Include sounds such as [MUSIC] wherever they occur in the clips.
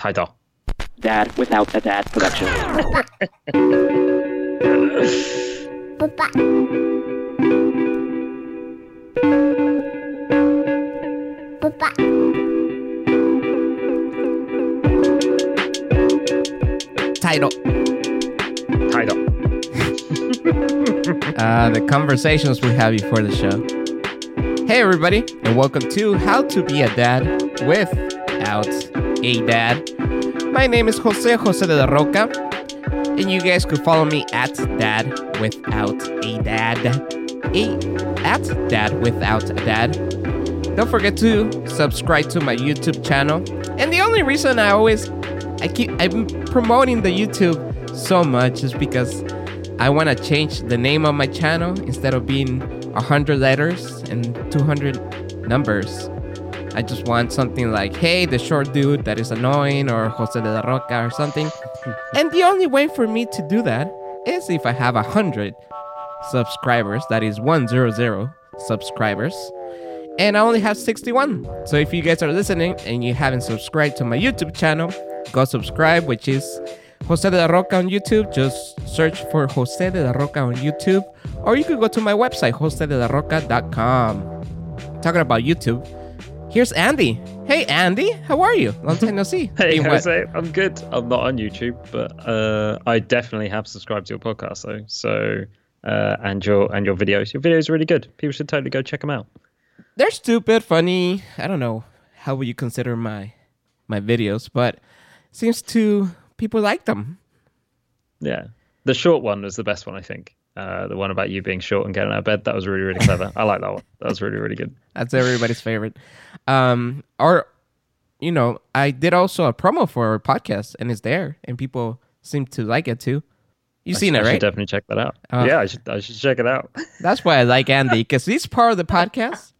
Title. Dad without a dad production. Papa. Papa. Title. Title. [LAUGHS] Uh, the conversations we have before the show. Hey, everybody, and welcome to How to Be a Dad Without a Dad. My name is Jose Jose de la Roca, and you guys could follow me at Dad Without a Dad. A, at Dad Without a Dad. Don't forget to subscribe to my YouTube channel. And the only reason I always I keep I'm promoting the YouTube so much is because I want to change the name of my channel instead of being 100 letters and 200 numbers. I just want something like, hey, the short dude that is annoying, or Jose de la Roca, or something. [LAUGHS] and the only way for me to do that is if I have 100 subscribers, that is 100 subscribers. And I only have 61. So if you guys are listening and you haven't subscribed to my YouTube channel, go subscribe, which is Jose de la Roca on YouTube. Just search for Jose de la Roca on YouTube. Or you could go to my website, josedelaroca.com. Talking about YouTube, here's Andy. Hey, Andy, how are you? Long time no see. [LAUGHS] Hey, what? Jose. I'm good. I'm not on YouTube, but uh, I definitely have subscribed to your podcast, though. So, uh, and your and your videos. Your videos are really good. People should totally go check them out. They're stupid, funny. I don't know how would you consider my my videos, but seems to people like them. Yeah, the short one was the best one, I think. Uh, the one about you being short and getting out of bed. That was really, really clever. I like that one. That was really, really good. [LAUGHS] That's everybody's favorite. Um, or, you know, I did also a promo for our podcast, and it's there, and people seem to like it too. You've seen I it, should right? definitely check that out. Oh. Yeah, I should. I should check it out. [LAUGHS] That's why I like Andy because he's part of the podcast,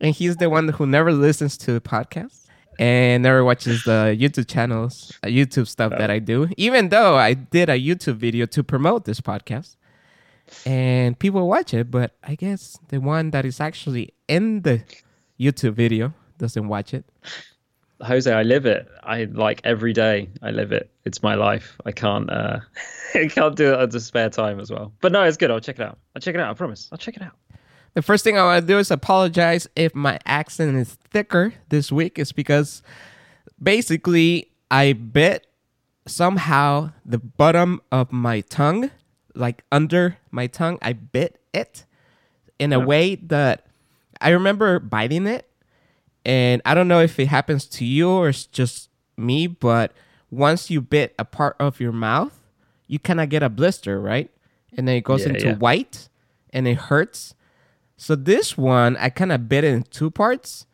and he's the one who never listens to the podcast and never watches the YouTube channels, uh, YouTube stuff that I do. Even though I did a YouTube video to promote this podcast, and people watch it, but I guess the one that is actually in the YouTube video doesn't watch it. Jose, I live it. I like every day. I live it. It's my life. I can't. uh [LAUGHS] I can't do it at the spare time as well. But no, it's good. I'll check it out. I'll check it out. I promise. I'll check it out. The first thing I want to do is apologize if my accent is thicker this week. It's because basically I bit somehow the bottom of my tongue, like under my tongue. I bit it in a way that I remember biting it. And I don't know if it happens to you or it's just me, but once you bit a part of your mouth, you kind of get a blister, right? And then it goes Yeah, into yeah. white and it hurts. So this one, I kind of bit it in two parts,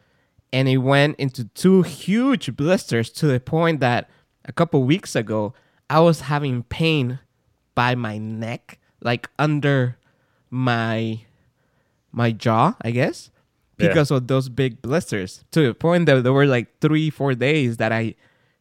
and it went into two huge blisters to the point that a couple weeks ago I was having pain by my neck, like under my my jaw, I guess, Yeah. because of those big blisters. To the point that there were like three, four days that I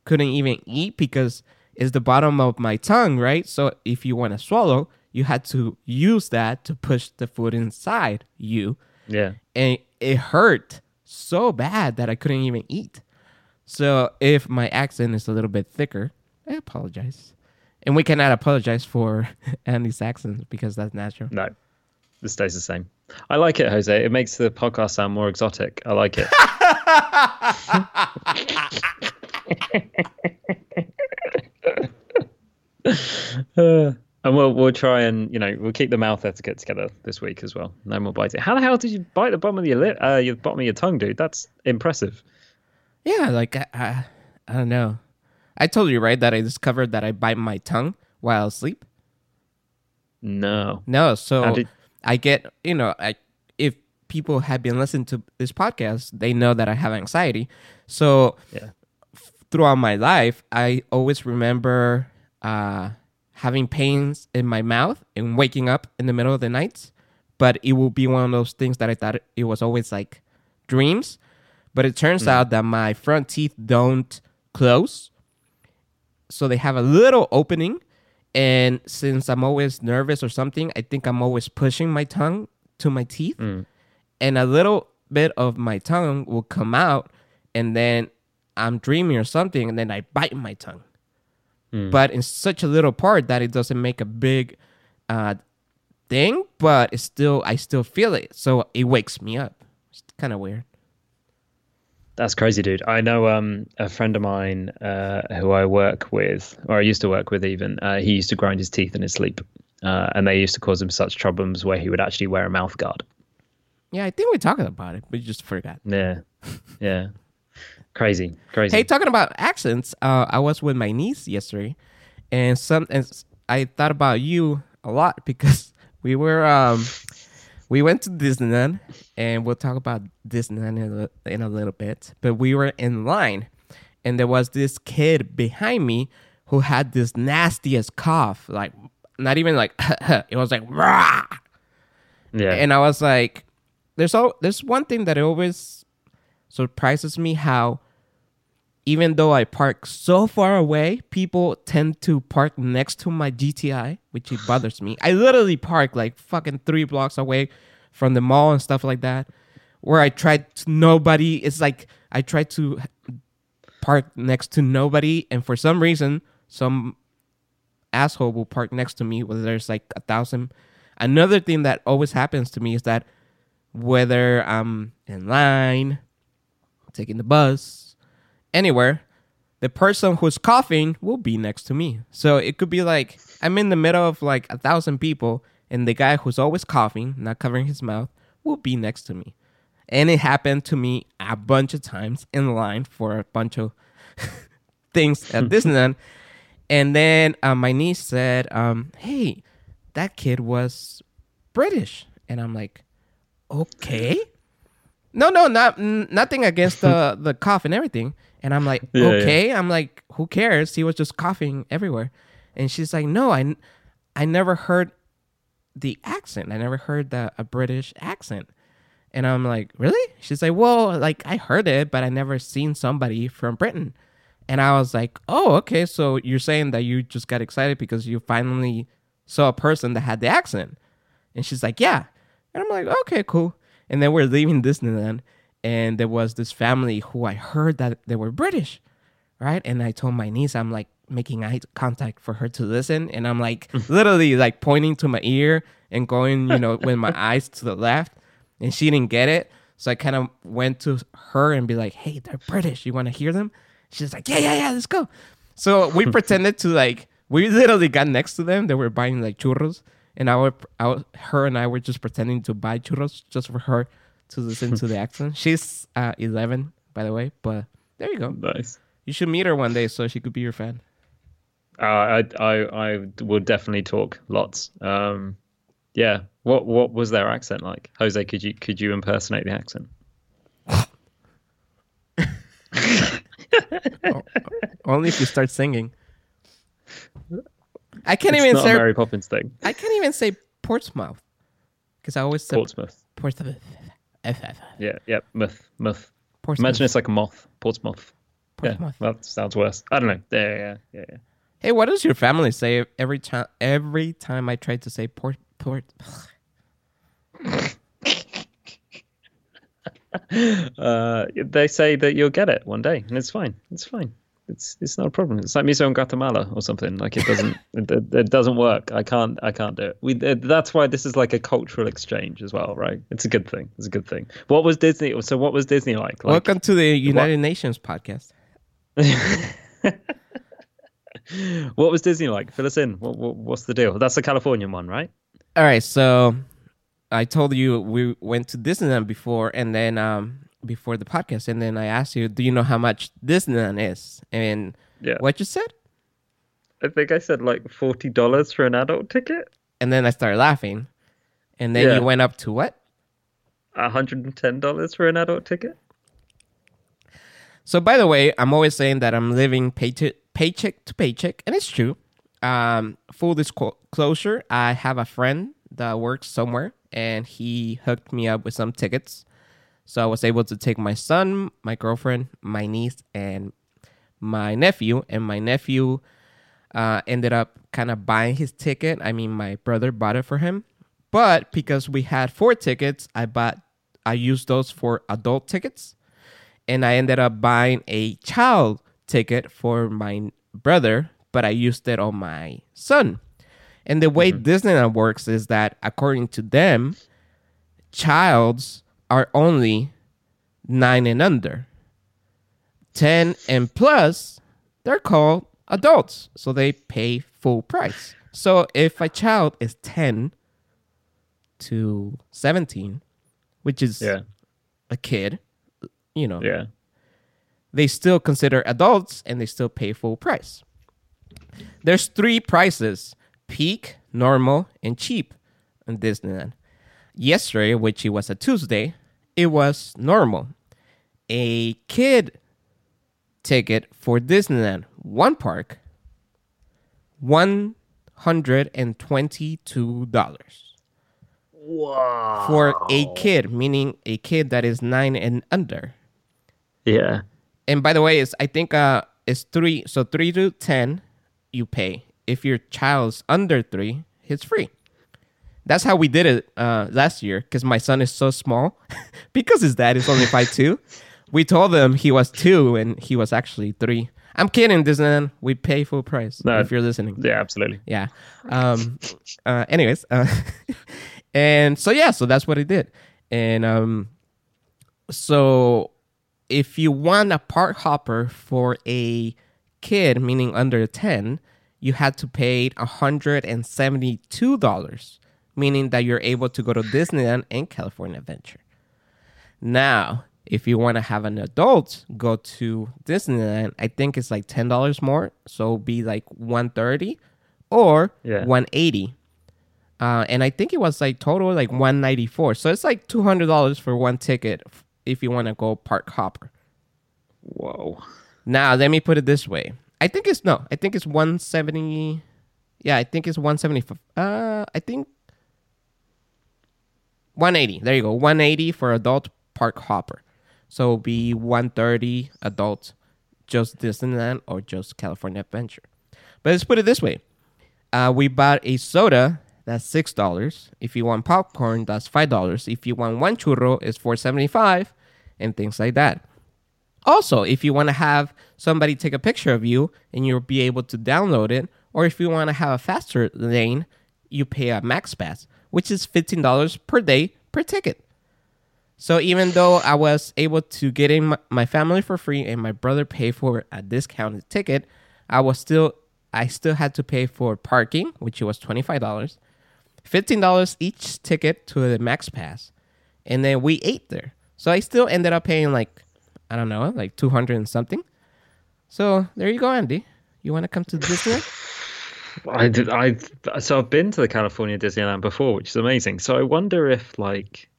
couldn't even eat because it's the bottom of my tongue, right? So if you want to swallow, you had to use that to push the food inside you. Yeah. And it hurt so bad that I couldn't even eat. So if my accent is a little bit thicker, I apologize. And we cannot apologize for [LAUGHS] Andy's accent because that's natural. No, this stays the same. I like it, Jose. It makes the podcast sound more exotic. I like it. Uh, [LAUGHS] and we'll we'll try and you know we'll keep the mouth etiquette together this week as well. No more biting. How the hell did you bite the bottom of your lip? Uh, your bottom of your tongue, dude. That's impressive. Yeah, like I, I, I don't know. I told you right that I discovered that I bite my tongue while asleep. No. No, so did- I get you know I if people have been listening to this podcast, they know that I have anxiety. So Yeah. throughout my life, I always remember uh, having pains in my mouth and waking up in the middle of the night. But it will be one of those things that I thought it was always like dreams. But it turns out that my front teeth don't close. So they have a little opening. And since I'm always nervous or something, I think I'm always pushing my tongue to my teeth. And a little bit of my tongue will come out. And then I'm dreaming or something, and then I bite my tongue. But in such a little part that it doesn't make a big uh, thing, but it's still I still feel it, so it wakes me up. It's kind of weird. That's crazy, dude. I know um, a friend of mine uh, who I work with, or I used to work with even, uh, he used to grind his teeth in his sleep. Uh, and they used to cause him such problems where he would actually wear a mouth guard. Yeah, I think we're talking about it, but you just forgot. Yeah. Yeah. crazy. Crazy. Hey, talking about accents, uh, I was with my niece yesterday, and some and I thought about you a lot [LAUGHS] because we were um we went to Disneyland, and we'll talk about Disneyland in a, in a little bit. But we were in line, and there was this kid behind me who had this nastiest cough, like not even like [LAUGHS] it was like rah yeah. and I was like, "There's all there's one thing that always surprises me how even though I park so far away, people tend to park next to my GTI, which it bothers me. I literally park like fucking three blocks away from the mall and stuff like that, where I try to nobody. It's like I try to park next to nobody, and for some reason, some asshole will park next to me whether there's like a thousand another thing that always happens to me is that whether i'm in line taking the bus anywhere the person who's coughing will be next to me so it could be like i'm in the middle of like a thousand people and the guy who's always coughing not covering his mouth will be next to me and it happened to me a bunch of times in line for a bunch of [LAUGHS] things at [LAUGHS] Disneyland. And then uh, my niece said, um, "Hey, that kid was British," and I'm like, "Okay." No, no, not n- nothing against the [LAUGHS] the cough and everything. And I'm like, Yeah, "Okay." I'm like, "Who cares?" He was just coughing everywhere. And she's like, "No, I, n- I never heard the accent. I never heard the a British accent." And I'm like, "Really?" She's like, "Well, like I heard it, but I never seen somebody from Britain." And I was like, "Oh, okay. So you're saying that you just got excited because you finally saw a person that had the accent?" And she's like, "Yeah." And I'm like, "Okay, cool." And then we're leaving Disneyland, and there was this family who I heard that they were British, right? And I told my niece, I'm like making eye contact for her to listen, and I'm like [LAUGHS] literally like pointing to my ear and going, you know, with my eyes to the left, and she didn't get it. So I kind of went to her and be like, "Hey, they're British. You want to hear them?" She's like, "Yeah, yeah, yeah. Let's go." So we [LAUGHS] pretended to like we literally got next to them. They were buying like churros, and I were, I was, her and I were just pretending to buy churros just for her to listen to the [LAUGHS] accent. She's uh, 11, by the way, but there you go. nice. You should meet her one day so she could be your fan. Uh, I, I, I will definitely talk lots. Um, yeah. What, what was their accent like? Jose, could you, could you impersonate the accent? [LAUGHS] Only if you start singing. [LAUGHS] I can't it's even not say Mary Poppins thing. I can't even say Portsmouth because I always say Portsmouth. Portsmouth. Yeah. yeah, Muth. Muth. Portsmouth. Imagine it's like a moth. Portsmouth. Portsmouth. Yeah. That sounds worse. I don't know. Yeah. Yeah. Yeah. yeah. Hey, what does your family say every time? Every time I try to say port, port. [LAUGHS] uh, they say that you'll get it one day, and it's fine. It's fine. It's it's not a problem. It's like miso in Guatemala or something. Like it doesn't [LAUGHS] it, it, doesn't work. I can't I can't do it. We that's why this is like a cultural exchange as well, right? It's a good thing. It's a good thing. What was Disney? So what was Disney like? like Welcome to the United Nations podcast. [LAUGHS] what was Disney like? Fill us in. What, what what's the deal? That's the Californian one, right? All right, so I told you we went to Disneyland before, and then um before the podcast, and then I asked you, do you know how much Disneyland is? And Yeah. what you said? I think I said like forty dollars for an adult ticket. And then I started laughing, and then Yeah. you went up to what? hundred and ten dollars for an adult ticket. So, by the way, I'm always saying that I'm living paycheck paycheck to paycheck, and it's true. Um, full disclosure, I have a friend that works somewhere, and he hooked me up with some tickets. So I was able to take my son, my girlfriend, my niece, and my nephew. And my nephew uh, ended up kind of buying his ticket. I mean, my brother bought it for him, but because we had four tickets, I bought, I used those for adult tickets and I ended up buying a child ticket for my brother, but I used it on my son. And the way Disneyland works is that according to them, childs are only nine and under. 10 and plus, they're called adults. So they pay full price. So if a child is 10 to 17, which is Yeah. a kid, you know, Yeah. they still consider adults and they still pay full price. There's three prices peak, normal, and cheap in Disneyland. Yesterday, which it was a Tuesday, it was normal. A kid ticket for Disneyland, one park, $122 Wow. for a kid, meaning a kid that is nine and under. Yeah. And by the way, it's I think uh it's three so three to ten you pay. If your child's under three, it's free. That's how we did it uh last year because my son is so small. [LAUGHS] because his dad is only five two. We told him he was two and he was actually three. I'm kidding, Disneyland. We pay full price No. if you're listening. Yeah, absolutely. Yeah. Um. Uh. Anyways. Uh. [LAUGHS] and so yeah. So that's what he did. And um. So, if you want a park hopper for a kid, meaning under ten, you had to pay hundred and seventy-two dollars, meaning that you're able to go to Disneyland and California Adventure. Now, if you want to have an adult go to Disneyland, I think it's like ten dollars more, so be like one thirty or Yeah. one eighty. Uh, and I think it was like total like one ninety four. So it's like two hundred dollars for one ticket if you want to go park hopper. Whoa. Now let me put it this way. I think it's no. I think it's one seventy. Yeah, I think it's one seventy five. Uh, I think one eighty. There you go. One eighty for adult park hopper. So be one thirty adult, just Disneyland or just California Adventure. But let's put it this way. Uh, we bought a soda. That's six dollars. If you want popcorn, that's five dollars. If you want one churro, it's four seventy five, and things like that. Also, if you want to have somebody take a picture of you and you'll be able to download it, or if you want to have a faster lane, you pay a max pass, which is fifteen dollars per day per ticket. So even though I was able to get in my, family for free and my brother pay for a discounted ticket, I was still I still had to pay for parking, which was twenty five dollars, fifteen dollars each ticket to the max pass, and then we ate there. So I still ended up paying like I don't know, like two hundred and something. So there you go, Andy. You want to come to Disneyland? I did. I so I've been to the California Disneyland before, which is amazing. So I wonder if like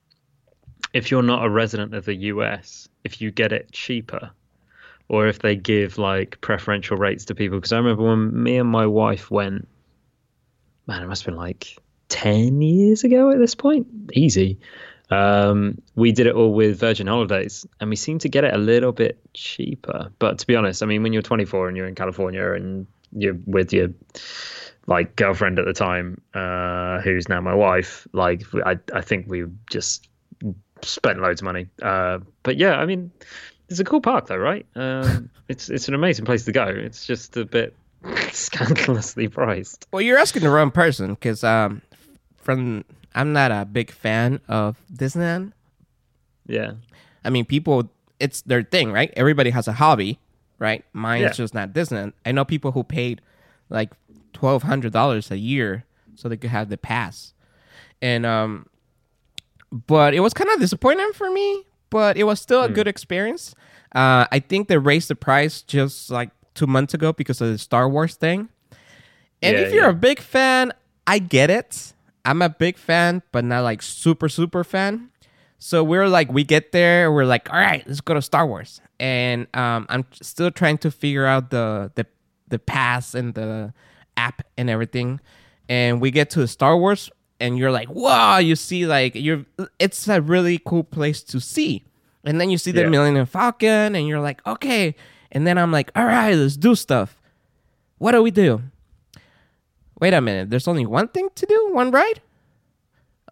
if you're not a resident of the US, if you get it cheaper, or if they give like preferential rates to people. Because I remember when me and my wife went, man, it must have been like ten years ago at this point. Easy. Um, we did it all with Virgin Holidays, and we seemed to get it a little bit cheaper. But to be honest, I mean, when you're 24 and you're in California and you're with your like girlfriend at the time, uh, who's now my wife, like I, I think we just spent loads of money. Uh, but yeah, I mean, it's a cool park though, right? Um, [LAUGHS] it's it's an amazing place to go. It's just a bit [LAUGHS] scandalously priced. Well, you're asking the wrong person because um, from I'm not a big fan of Disneyland. Yeah, I mean, people, it's their thing, right? Everybody has a hobby, right? Mine's Yeah. just not Disneyland. I know people who paid like twelve hundred dollars a year so they could have the pass, and um, but it was kind of disappointing for me. But it was still a good experience. Uh, I think they raised the price just like two months ago because of the Star Wars thing. And Yeah, if you're yeah. a big fan, I get it. I'm a big fan, but not like super super fan. So we're like, we get there, we're like, all right, let's go to Star Wars, and um, I'm still trying to figure out the the the pass and the app and everything, and we get to Star Wars, and you're like, wow, you see like you're, it's a really cool place to see, and then you see the Yeah. Millennium Falcon, and you're like, okay, and then I'm like, all right, let's do stuff. What do we do? Wait a minute, there's only one thing to do, one ride.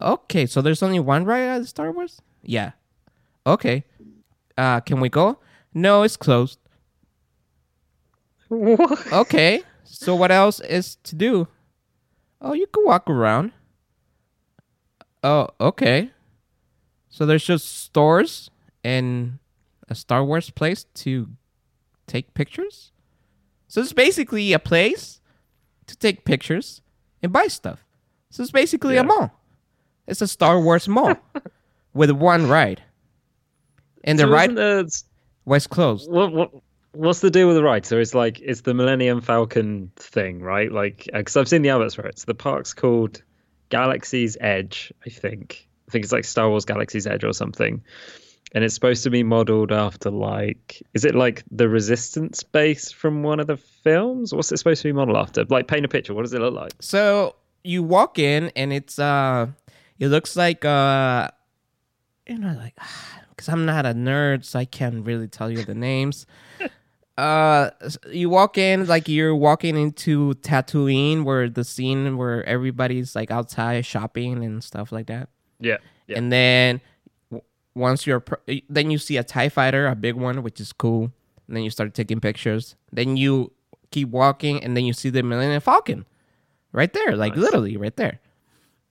Okay, so there's only one ride at the Star Wars? Yeah. Okay. Uh, can we go? No, it's closed. What? Okay. So what else is to do? Oh, you can walk around. Oh, okay. So there's just stores and a Star Wars place to take pictures. So it's basically a place to take pictures and buy stuff. So it's basically Yeah. a mall. It's a Star Wars mall [LAUGHS] with one ride. And the So ride isn't was closed. what, what, what's the deal with the ride? So it's like it's the Millennium Falcon thing, right? Like, because I've seen the adverts for it. So the park's called Galaxy's Edge, I think. I think it's like Star Wars Galaxy's Edge or something. And it's supposed to be modeled after like, is it like the Resistance base from one of the films? What's it supposed to be modeled after? Like, paint a picture. What does it look like? So you walk in and it's uh it looks like uh you know like [SIGHS] because I'm not a nerd so I can't really tell you the names. [LAUGHS] uh you walk in like you're walking into Tatooine where the scene where everybody's like outside shopping and stuff like that. Yeah. Yeah. And then w- once you're pr- then you see a tie fighter, a big one which is cool. And then you start taking pictures. Then you keep walking and then you see the Millennium Falcon right there, like Nice. literally right there.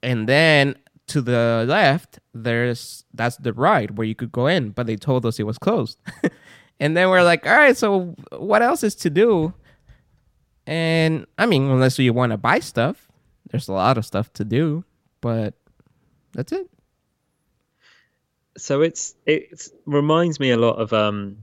And then to the left, there's that's the ride where you could go in, but they told us it was closed. [LAUGHS] and then we're like, all right, so what else is to do? And I mean, unless you want to buy stuff, there's a lot of stuff to do, but that's it. so it's it reminds me a lot of um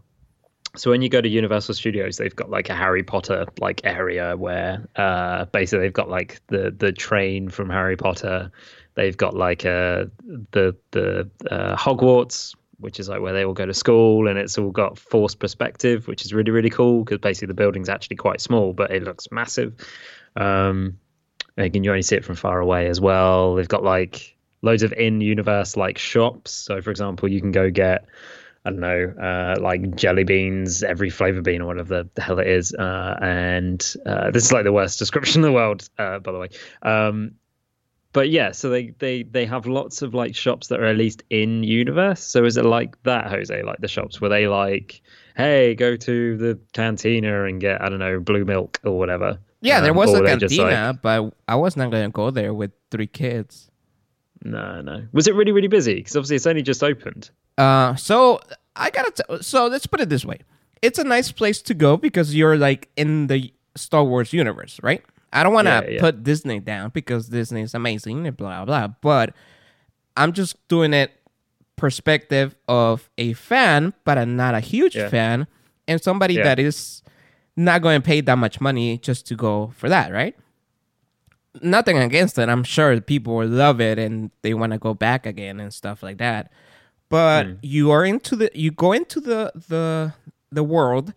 so when you go to universal studios they've got like a harry potter like area where uh basically they've got like the the train from harry potter they've got like uh the the uh, hogwarts which is like where they all go to school and it's all got forced perspective which is really really cool because basically the building's actually quite small but it looks massive um you only see it from far away as well. They've got like loads of in-universe like shops. So, for example, you can go get I don't know, uh, like jelly beans, every flavor bean or whatever the, the hell it is. Uh, and uh, this is like the worst description in the world, uh, by the way. Um, but yeah, so they, they they have lots of like shops that are at least in universe. So is it like that, Jose? Like the shops where they like, hey, go to the cantina and get I don't know blue milk or whatever. Yeah, there Um, was a cantina, like- but I was not gonna go there with three kids. No, no. Was it really, really busy? Because obviously it's only just opened. Uh, so I gotta. T- so let's put it this way: it's a nice place to go because you're like in the Star Wars universe, right? I don't want to Yeah, yeah. put Disney down because Disney is amazing and blah blah. But I'm just doing it perspective of a fan, but I'm not a huge Yeah. fan, and somebody that is not going to pay that much money just to go for that, right? Nothing against it. I'm sure people will love it and they want to go back again and stuff like that. But hmm. you are into the you go into the the the world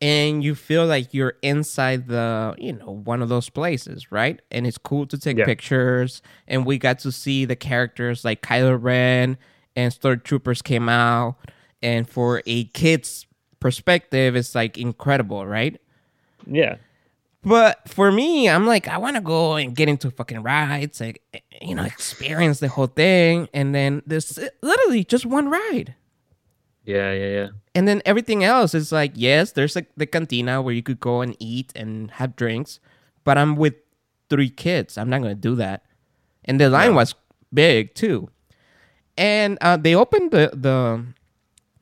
and you feel like you're inside the you know one of those places right? And it's cool to take Yeah. pictures. And we got to see the characters like kylo ren and stormtroopers came out. And for a kid's perspective it's like incredible right? Yeah. but for me i'm like i want to go and get into fucking rides like you know experience the whole thing. And then there's literally just one ride Yeah, yeah, yeah. and then everything else is like, yes, there's like the cantina where you could go and eat and have drinks, but I'm with three kids. I'm not gonna do that. And the line was big too. And uh, they opened the the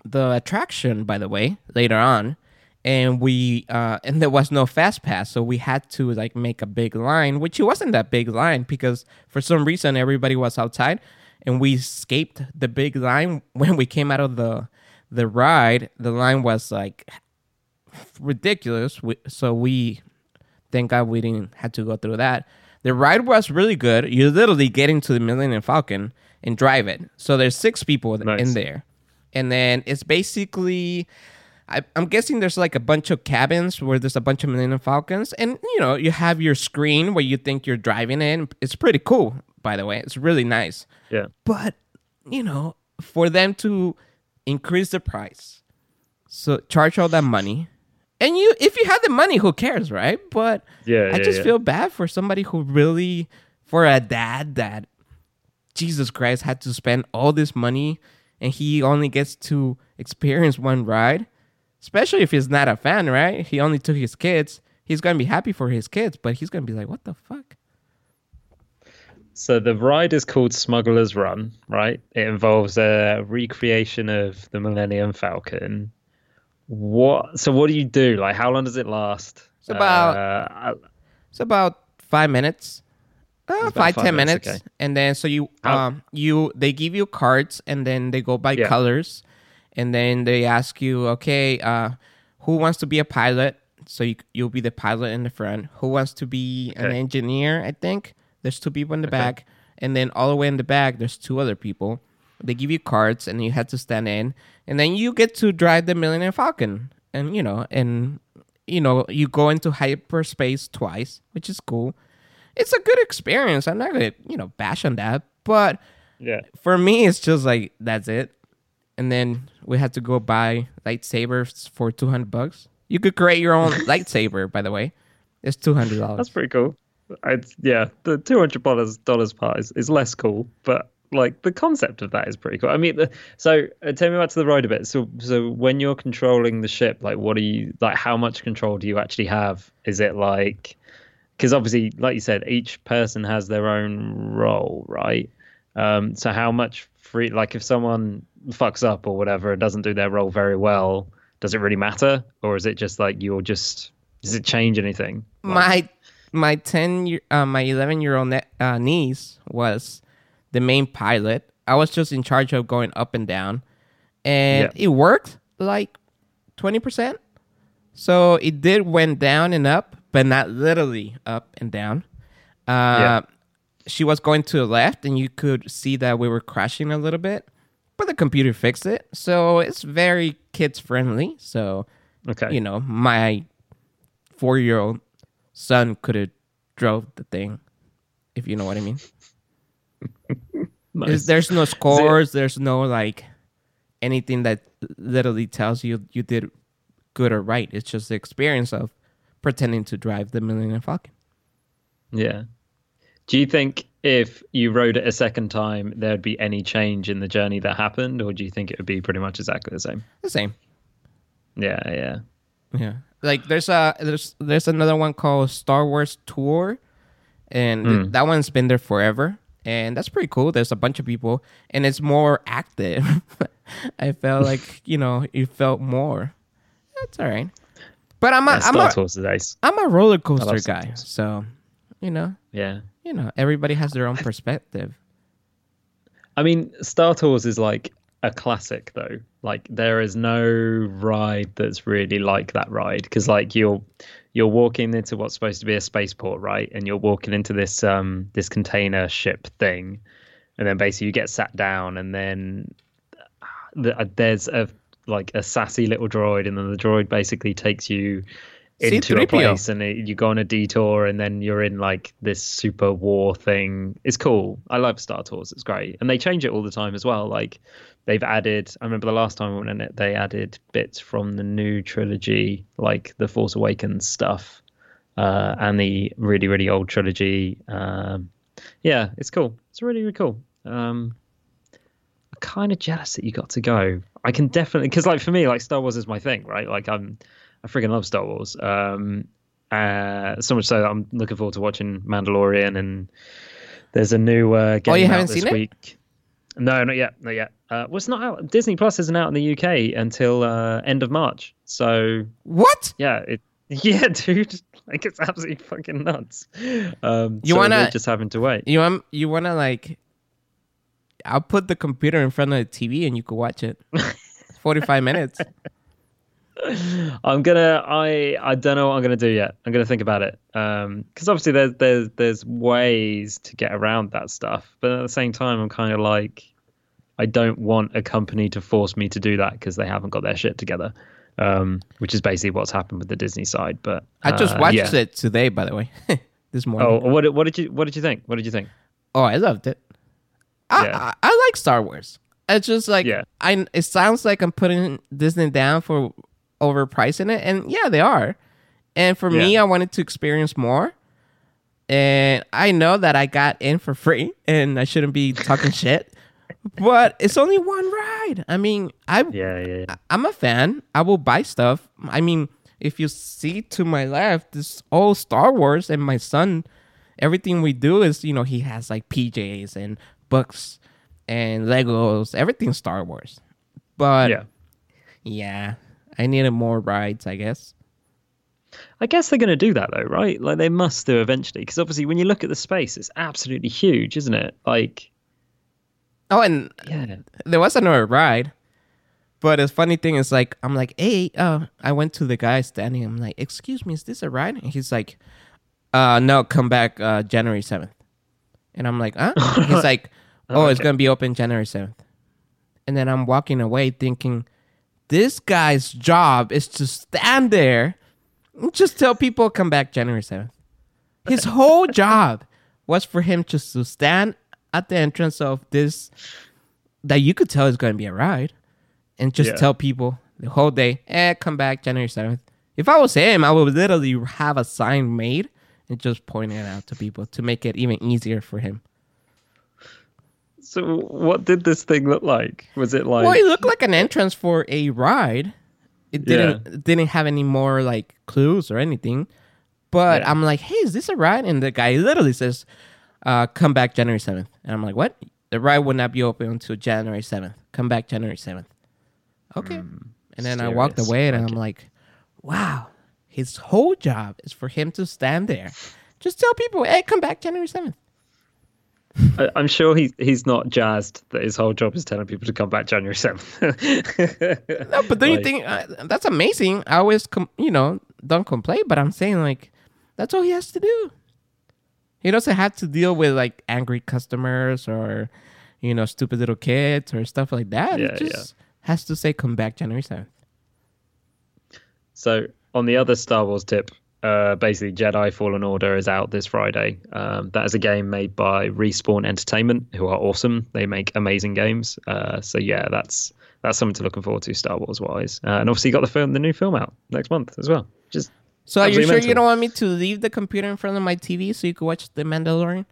the attraction, by the way, later on, and we uh, and there was no fast pass, so we had to like make a big line, which it wasn't that big line because for some reason everybody was outside, and we escaped the big line [LAUGHS] when we came out of the the ride. The line was like ridiculous, we, so we thank God we didn't have to go through that. The ride was really good. You literally get into the Millennium Falcon and drive it. So there's six people Nice. in there, and then it's basically. I, I'm guessing there's like a bunch of cabins where there's a bunch of Millennium Falcons, and you know you have your screen where you think you're driving in. It's pretty cool, by the way. It's really nice Yeah. but you know for them to increase the price so charge all that money and you if you have the money who cares right but Yeah, i yeah, just yeah. feel bad for somebody who really for a dad that jesus christ had to spend all this money and he only gets to experience one ride especially if he's not a fan, right? He only took his kids. He's gonna be happy for his kids, but he's gonna be like, "What the fuck?" So the ride is called Smuggler's Run, right? It involves a recreation of the Millennium Falcon. What? So what do you do? Like, how long does it last? It's about- Uh, It's about five minutes. Uh, five, five ten minutes, minutes, okay. and then so you um you they give you cards and then they go by Yeah. colors, and then they ask you, okay, uh, who wants to be a pilot? So you you'll be the pilot in the front. Who wants to be an engineer? I think there's two people in the Okay. back, and then all the way in the back there's two other people. They give you cards and you have to stand in, and then you get to drive the Millennium Falcon, and you know, and you know, you go into hyperspace twice, which is cool. It's a good experience. I'm not gonna, you know, bash on that, but yeah. for me, it's just like that's it. And then we had to go buy lightsabers for two hundred bucks. You could create your own [LAUGHS] lightsaber, by the way. It's two hundred That's pretty cool. I, yeah, the two hundred dollars part is, is less cool, but like the concept of that is pretty cool. I mean, the, so uh, tell me back to the ride a bit. So, so when you're controlling the ship, like, what are you like? How much control do you actually have? Is it like? Because obviously, like you said, each person has their own role, right? Um, so how much free? Like, if someone fucks up or whatever and doesn't do their role very well, does it really matter, or is it just like you're just? Does it change anything? Like- My my ten year, uh, my eleven year old ne- uh, niece was the main pilot. I was just in charge of going up and down, and Yeah. it worked like twenty percent. So it did went down and up, but not literally up and down. Uh, Yeah. She was going to the left, and you could see that we were crashing a little bit, but the computer fixed it. So it's very kids friendly. So Okay. you know, my four year old son could have drove the thing, if you know what I mean. Nice. There's- no [LAUGHS] scores. There's no like anything that literally tells you you did good or right. It's just the experience of pretending to drive the Millennium Falcon. Yeah. Do you think if you rode it a second time, there'd be any change in the journey that happened, or do you think it would be pretty much exactly the same? The same. Yeah, yeah. Yeah. Like there's a there's there's another one called Star Wars Tour, and Hmm. that one's been there forever, and that's pretty cool. There's a bunch of people, and it's more active. [LAUGHS] I felt like you know it felt more. That's all right. But I'm a yeah I'm Star a ace. I'm a roller coaster guy, so you know Yeah. you know everybody has their own perspective. I mean, Star Tours is like a classic, though. Like, there is no ride that's really like that ride because, like, you're you're walking into what's supposed to be a spaceport, right? And you're walking into this um this container ship thing, and then basically you get sat down, and then the, uh, there's a like a sassy little droid, and then the droid basically takes you into a C-3PO. place, and it, you go on a detour, and then you're in like this super war thing. It's cool. I love Star Tours. It's great, and they change it all the time as well. Like they've added. I remember the last time I went in it, they added bits from the new trilogy, like the Force Awakens stuff, uh, and the really really old trilogy. Um, yeah, it's cool. It's really really cool. Um, I'm kind of jealous that you got to go. I can definitely because like for me, like Star Wars is my thing, right? Like I'm, I freaking love Star Wars. Um, uh, so much so that I'm looking forward to watching Mandalorian and there's a new uh, game Oh, you out haven't this seen it? week. No, not yet, not yet. Uh, well, it's not out. Disney Plus isn't out in the UK until uh, end of March. So What? yeah, it [LAUGHS] yeah, dude, like it's absolutely fucking nuts. Um, You so wanna- just having to wait. You want you want to like? I'll put the computer in front of the TV and you can watch it. [LAUGHS] Forty five minutes. I'm gonna. I. I don't know what I'm gonna do yet. I'm gonna think about it. Um, because obviously there's there's there's ways to get around that stuff, but at the same time, I'm kind of like, I don't want a company to force me to do that because they haven't got their shit together. Um, which is basically what's happened with the Disney side. But I just uh, watched yeah. it today, by the way, [LAUGHS] this morning. Oh, what what did you what did you think? What did you think? Oh, I loved it. I, Yeah. I, I like Star Wars. It's just like Yeah. I. It sounds like I'm putting Disney down for overpricing it, and yeah, they are. And for me, I wanted to experience more. And I know that I got in for free, [LAUGHS] and I shouldn't be talking [LAUGHS] shit. but it's only one ride. I mean, I Yeah, yeah, yeah. I'm a fan. I will buy stuff. I mean, if you see to my left, it's all Star Wars, and my son, everything we do is, you know, he has like PJs and books and Legos, everything Star Wars. But yeah. yeah, I needed more rides, I guess. I guess they're going to do that though, right? Like they must do eventually, because obviously when you look at the space, it's absolutely huge, isn't it? Like, Oh, and yeah, there was another ride. But the funny thing is, like, I'm like, hey, uh, I went to the guy standing. I'm like, excuse me, is this a ride? And he's like, uh, no, come back uh, January 7th. And I'm like, huh? [LAUGHS] he's like, oh, it's going to be open January 7th. And then I'm walking away thinking, this guy's job is to stand there and just tell people come back January 7th. His [LAUGHS] whole job was for him just to stand at the entrance of this that you could tell is going to be a ride and just Yeah. tell people the whole day, eh, come back January 7th. If I was him, I would literally have a sign made and just point it out to people to make it even easier for him. So what did this thing look like? Was it like well, it looked like an entrance for a ride. It didn't it didn't have any more like clues or anything. But Yeah. I'm like, hey, is this a ride? And the guy literally says, uh, come back January 7th. And I'm like, what? The ride will not be open until January 7th. Come back January 7th. Okay. and then I walked away and I'm like, wow, his whole job is for him to stand there. Just tell people, hey, come back January 7th. I- I'm sure he he's not jazzed that his whole job is telling people to come back January seventh. [LAUGHS] No, but don't you think uh, that's amazing? I always, com- you know, don't complain, but I'm saying like that's all he has to do. He doesn't have to deal with like angry customers or you know stupid little kids or stuff like that. Yeah, he yeah. has to say come back January seventh. So on the other Star Wars tip, uh, basically Jedi Fallen Order is out this Friday. Um, that is a game made by Respawn Entertainment, who are awesome. They make amazing games. Uh, so yeah, that's that's something to looking forward to Star Wars wise. Uh, and obviously you got the film, the new film out next month as well. Just So are you sure you don't want me to leave the computer in front of my TV so you can watch The Mandalorian?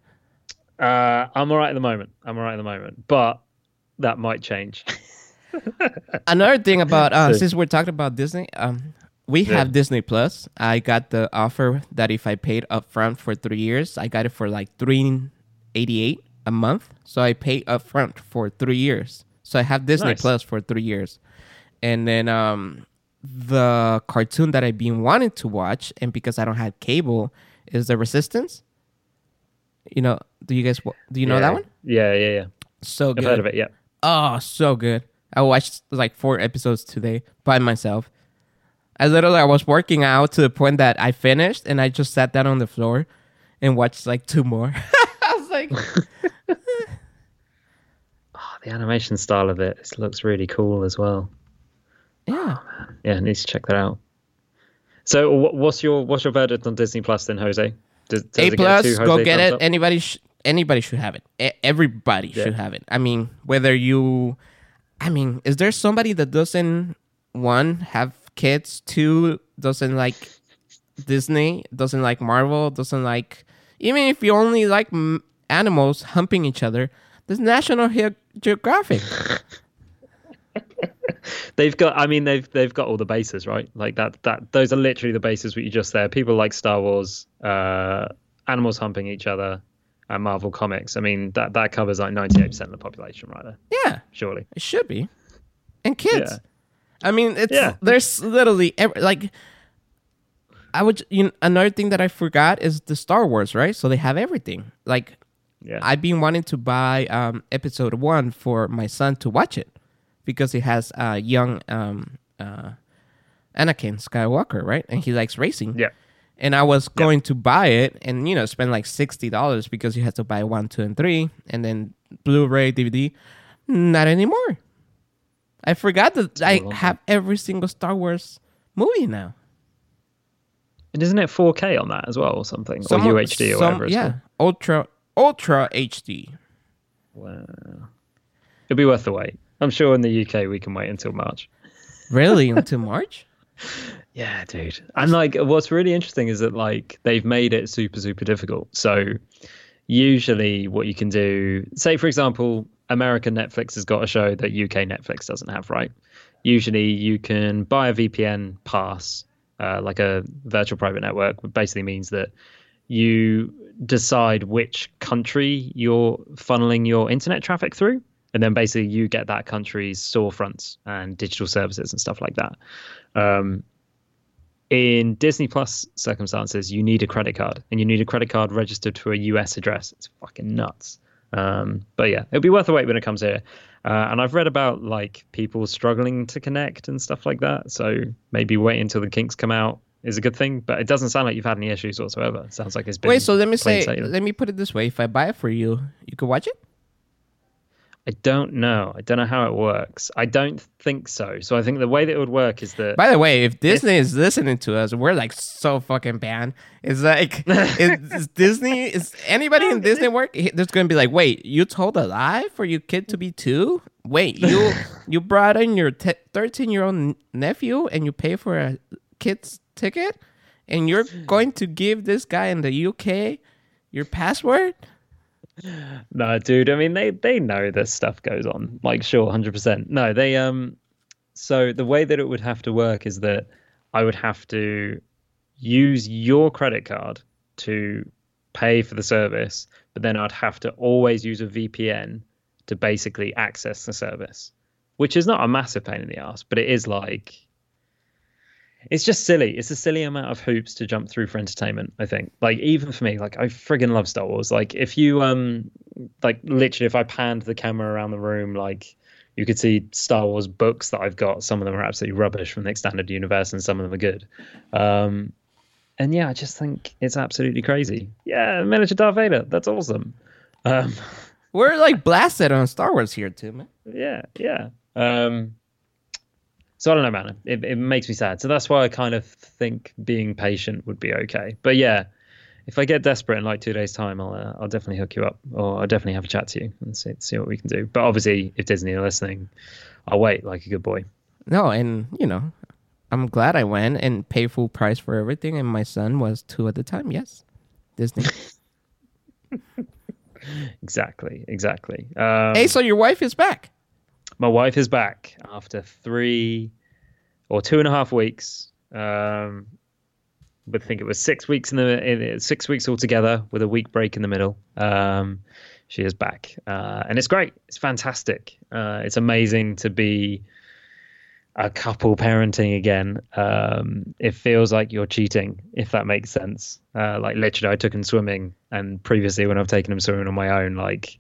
uh, I'm all right at the moment. I'm all right at the moment, but that might change. [LAUGHS] Another thing about uh, [LAUGHS] since we're talking about Disney, um, we Yeah. have Disney Plus. I got the offer that if I paid upfront for three years, I got it for like three eighty eight a month. So I paid upfront for three years. So I have Disney Nice. Plus for three years, and then um, the cartoon that I've been wanting to watch, and because I don't have cable, is The Resistance. You know, do you guys do you know that one? Yeah, yeah, yeah. So I've good. heard of it. Yeah. Oh, so good. I watched like four episodes today by myself. I literally I was working out to the point that I finished and I just sat down on the floor and watched like two more. [LAUGHS] I was like, [LAUGHS] [LAUGHS] Oh, the animation style of it, it looks really cool as well. yeah. Oh, yeah, I need to check that out. So, what's your what's your verdict on Disney Plus then, Jose? Does, does A plus, go get it. up? Anybody, sh- anybody should have it. E- everybody Yeah. should have it. I mean, whether you, I mean, is there somebody that doesn't one have kids, two doesn't like Disney, doesn't like Marvel, doesn't like even if you only like m- animals humping each other, there's National Ge- Geographic. [LAUGHS] They've got. I mean, they've they've got all the bases, right? Like that. That those are literally the bases what you just said. People like Star Wars, uh, animals humping each other, and Marvel comics. I mean, that that covers like ninety eight percent of the population, right there. yeah, Surely. it should be, and kids. Yeah. I mean, it's Yeah. there's literally every, like. I would. You know, another thing that I forgot is the Star Wars, right? So they have everything. Like Yeah. I've been wanting to buy um, episode one for my son to watch it because he has a uh, young um, uh, Anakin Skywalker, right? And he likes racing. yeah. And I was going to buy it and you know spend like sixty dollars because you had to buy one, two, and three, and then Blu-ray, DVD. Not anymore. I forgot that I have every single Star Wars movie now. And isn't it 4K on that as well, or something, Some- or UHD or whatever it's yeah, called? ultra ultra HD. Wow. It'll be worth the wait. I'm sure in the UK we can wait until March. Really [LAUGHS] until March? Yeah, dude. And like, what's really interesting is that like they've made it super, super difficult. So usually, what you can do, say for example, American Netflix has got a show that UK Netflix doesn't have, right? Usually you can buy a VPN pass, uh, like a virtual private network, which basically means that you decide which country you're funneling your internet traffic through. And then basically you get that country's storefronts and digital services and stuff like that. Um, in Disney Plus circumstances, you need a credit card, and you need a credit card registered to a US address. It's fucking nuts. Um, but yeah, it'll be worth the wait when it comes here. Uh, and I've read about like people struggling to connect and stuff like that. So maybe wait until the kinks come out is a good thing. But it doesn't sound like you've had any issues whatsoever. It sounds like it's been. Wait, so let me say, sailing. let me put it this way: if I buy it for you, you could watch it. I don't know. I don't know how it works. I don't think so. So I think the way that it would work is that By the way, if Disney is listening to us, we're like so fucking banned. It's like, [LAUGHS] is, is Disney, is anybody in Disney work? he- There's going to be like, wait, you told a lie for your kid to be two? Wait, [LAUGHS] you you brought in your 13 year old nephew and you pay for a kid's ticket? And you're [SIGHS] going to give this guy in the UK your password? No, dude. I mean, they they know this stuff goes on. Like, sure, hundred percent. No, they um. So the way that it would have to work is that I would have to use your credit card to pay for the service, but then I'd have to always use a VPN to basically access the service, which is not a massive pain in the ass, but it is like it's just silly. It's a silly amount of hoops to jump through for entertainment. I think, like even for me, like I friggin' love Star Wars. Like if you um, like literally, if I panned the camera around the room, like you could see Star Wars books that I've got. Some of them are absolutely rubbish from the extended universe, and some of them are good. Um, and yeah, I just think it's absolutely crazy. Yeah, miniature Darth Vader. That's awesome. Um, We're like blasted on Star Wars here, too, man. [LAUGHS] yeah, yeah. Um, so I don't know, man. It, it makes me sad. So that's why I kind of think being patient would be okay. But yeah, if I get desperate in like two days' time, I'll uh, I'll definitely hook you up, or I'll definitely have a chat to you and see see what we can do. But obviously, if Disney are listening, I'll wait like a good boy. No, and you know, I'm glad I went and paid full price for everything, and my son was two at the time. Yes, Disney. [LAUGHS] [LAUGHS] Exactly, exactly. Um, hey, so your wife is back. My wife is back after three or two and a half weeks. Um, I think it was six weeks in the in, six weeks altogether with a week break in the middle. Um, she is back, uh, and it's great. It's fantastic. Uh, it's amazing to be a couple parenting again. Um, it feels like you're cheating, if that makes sense. Uh, like literally, I took him swimming, and previously when I've taken him swimming on my own, like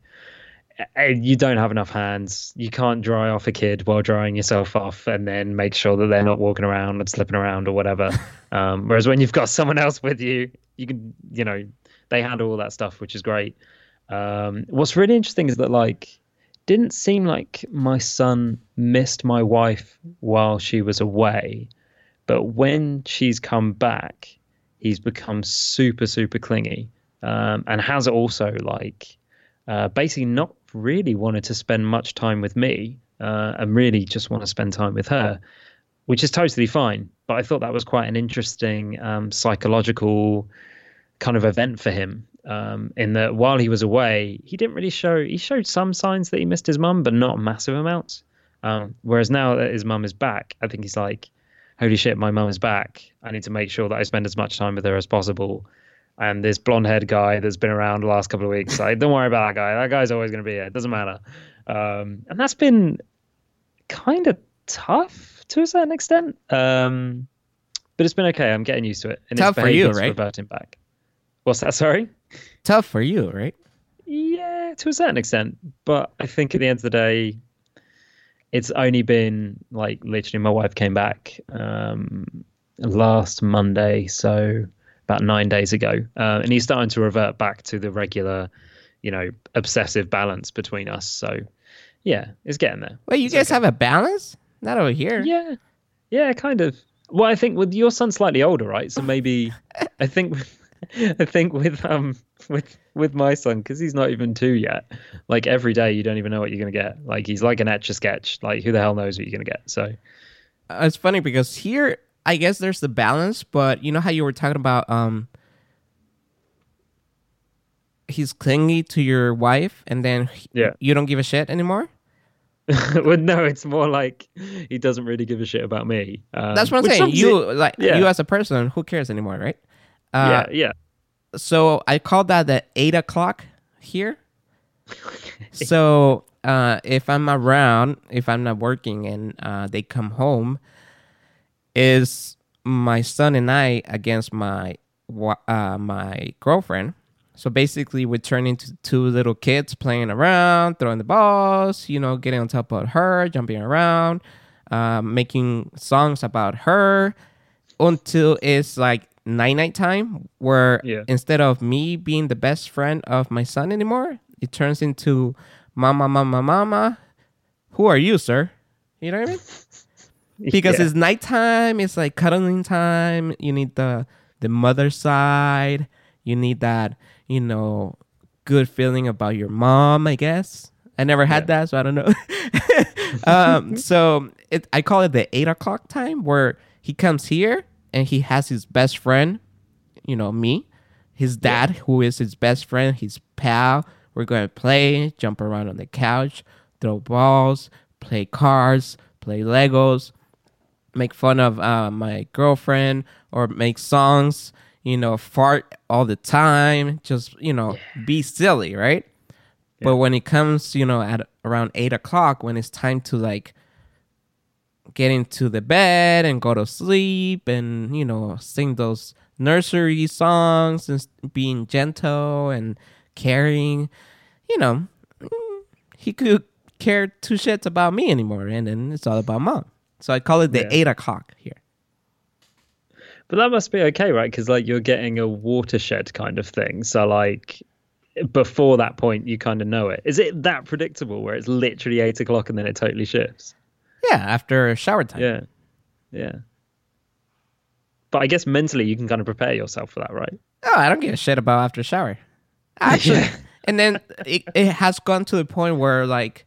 you don't have enough hands. You can't dry off a kid while drying yourself off, and then make sure that they're not walking around and slipping around or whatever. [LAUGHS] um, whereas when you've got someone else with you, you can, you know, they handle all that stuff, which is great. Um, what's really interesting is that like didn't seem like my son missed my wife while she was away, but when she's come back, he's become super super clingy, um, and has also like uh, basically not really wanted to spend much time with me, uh, and really just want to spend time with her, which is totally fine. But I thought that was quite an interesting um, psychological kind of event for him um, in that while he was away, he didn't really show. He showed some signs that he missed his mum, but not massive amounts. Um, whereas now that his mum is back, I think he's like, "Holy shit, my mum is back! I need to make sure that I spend as much time with her as possible." And this blonde-haired guy that's been around the last couple of weeks, like, don't worry about that guy. That guy's always going to be here. It doesn't matter. Um, and that's been kind of tough to a certain extent. Um, but it's been okay. I'm getting used to it. And Tough its for you, right? Reverting back. What's that? Sorry. Tough for you, right? Yeah, to a certain extent. But I think at the end of the day, it's only been like literally my wife came back um, last Monday, so about nine days ago, uh, and he's starting to revert back to the regular, you know, obsessive balance between us. So yeah, it's getting there. Wait, you It's guys okay. have a balance? Not over here. Yeah, yeah, kind of. Well, I think with your son slightly older, right? So maybe [LAUGHS] I think [LAUGHS] I think with um with with my son because he's not even two yet. Like every day, you don't even know what you're gonna get. Like he's like an etch a sketch. Like who the hell knows what you're gonna get? So Uh, it's funny because here, I guess there's the balance, but you know how you were talking about um he's clingy to your wife, and then he- Yeah. you don't give a shit anymore. [LAUGHS] well, no, it's more like he doesn't really give a shit about me. Um, That's what I'm saying. You like yeah. you as a person, who cares anymore, right? Uh, yeah, yeah. So I call that the eight o'clock here. [LAUGHS] so uh, if I'm around, if I'm not working, and uh, they come home, is my son and I against my uh, my girlfriend. So basically, we turn into two little kids playing around, throwing the balls, you know, getting on top of her, jumping around, uh, making songs about her until it's like night night time, where Yeah. instead of me being the best friend of my son anymore, it turns into mama, mama, mama. Who are you, sir? You know what I mean? [LAUGHS] [LAUGHS] because Yeah. it's nighttime it's like cuddling time you need the the mother side you need that you know good feeling about your mom i guess. I never had that so i don't know. [LAUGHS] Um [LAUGHS] so it i call it the eight o'clock time where he comes here and he has his best friend you know me his dad who is his best friend his pal. We're going to play jump around on the couch throw balls play cards play legos make fun of uh, my girlfriend or make songs, you know, fart all the time, just, you know, be silly, right? But when it comes, you know, at around eight o'clock, when it's time to like get into the bed and go to sleep and, you know, sing those nursery songs and being gentle and caring, you know, mm, he could care two shits about me anymore. And then it's all about mom. So I call it the Yeah. eight o'clock here. But that must be okay, right? Because like you're getting a watershed kind of thing. So like before that point, you kind of know it. Is it that predictable where it's literally eight o'clock and then it totally shifts? Yeah, after shower time. Yeah, yeah. But I guess mentally you can kind of prepare yourself for that, right? Oh, I don't give a shit about after shower. Actually, [LAUGHS] and then it, it has gone to the point where like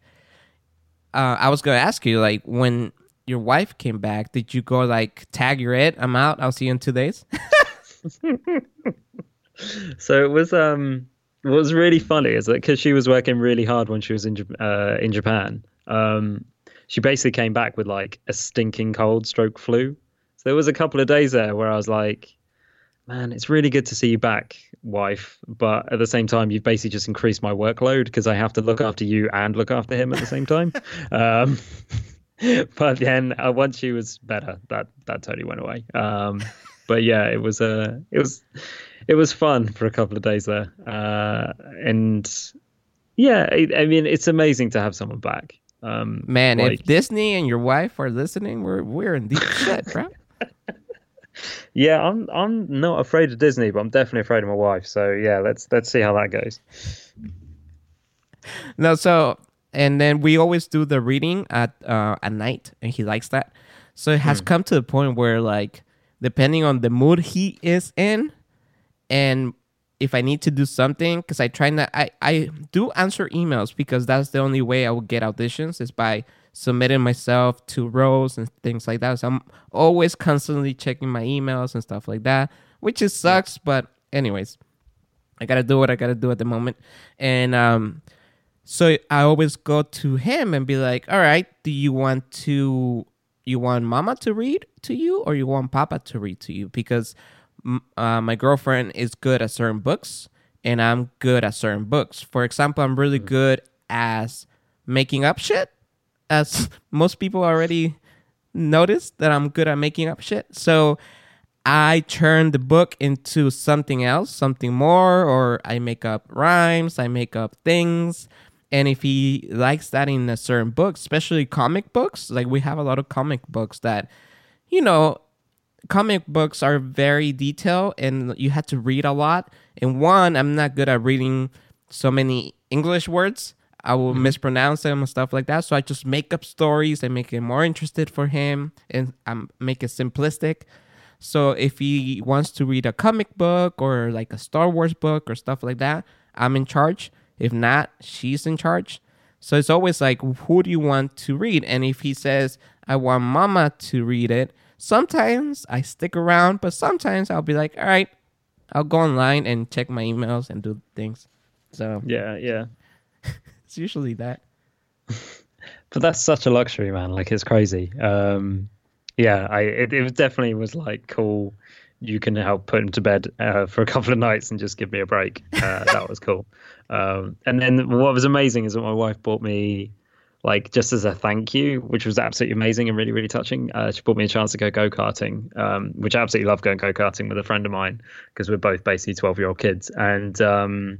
uh, I was gonna ask you like when your wife came back, did you go like tag your it? I'm out. I'll see you in two days. [LAUGHS] So it was um what was really funny is that because she was working really hard when she was in uh, in Japan, um, she basically came back with like a stinking cold stroke flu. So there was a couple of days there where I was like, man, it's really good to see you back, wife. But at the same time, you've basically just increased my workload because I have to look after you and look after him at the same time. [LAUGHS] um, [LAUGHS] but then uh, once she was better, that that totally went away. Um, [LAUGHS] but yeah, it was uh, it was it was fun for a couple of days there, uh, and yeah, I, I mean, it's amazing to have someone back. Um, Man, like- if Disney and your wife are listening, we're we're in deep shit, bro. [LAUGHS] yeah, I'm I'm not afraid of Disney, but I'm definitely afraid of my wife. So yeah, let's let's see how that goes. No, so and then we always do the reading at uh, at night, and he likes that. So it has come to the point where, like, depending on the mood he is in, and if I need to do something, because I try not, I I do answer emails because that's the only way I will get auditions is by submitting myself to roles and things like that. So I'm always constantly checking my emails and stuff like that, which is sucks. But anyways, I gotta do what I gotta do at the moment, and um. So I always go to him and be like, "All right, do you want to you want mama to read to you or you want papa to read to you because uh, my girlfriend is good at certain books and I'm good at certain books. For example, I'm really good as making up shit as [LAUGHS] most people already noticed that I'm good at making up shit. So I turn the book into something else, something more, or I make up rhymes, I make up things. And if he likes that in a certain book, especially comic books, like we have a lot of comic books that, you know, comic books are very detailed and you have to read a lot. And one, I'm not good at reading so many English words. I will mm-hmm. mispronounce them and stuff like that. So I just make up stories and make it more interested for him and i make it simplistic. So if he wants to read a comic book or like a Star Wars book or stuff like that, I'm in charge. If not, she's in charge. So it's always like, who do you want to read? And if he says, I want mama to read it, sometimes I stick around, but sometimes I'll be like, all right, I'll go online and check my emails and do things. So Yeah, yeah. [LAUGHS] it's usually that. [LAUGHS] But that's such a luxury, man. Like it's crazy. Um, yeah, I it, it definitely was like cool. You can help put him to bed uh, for a couple of nights and just give me a break. Uh, that was cool. [LAUGHS] Um, and then what was amazing is that my wife bought me, like, just as a thank you, which was absolutely amazing and really, really touching. Uh, she bought me a chance to go go karting, um, which I absolutely love going go karting with a friend of mine because we're both basically twelve year old kids, and um,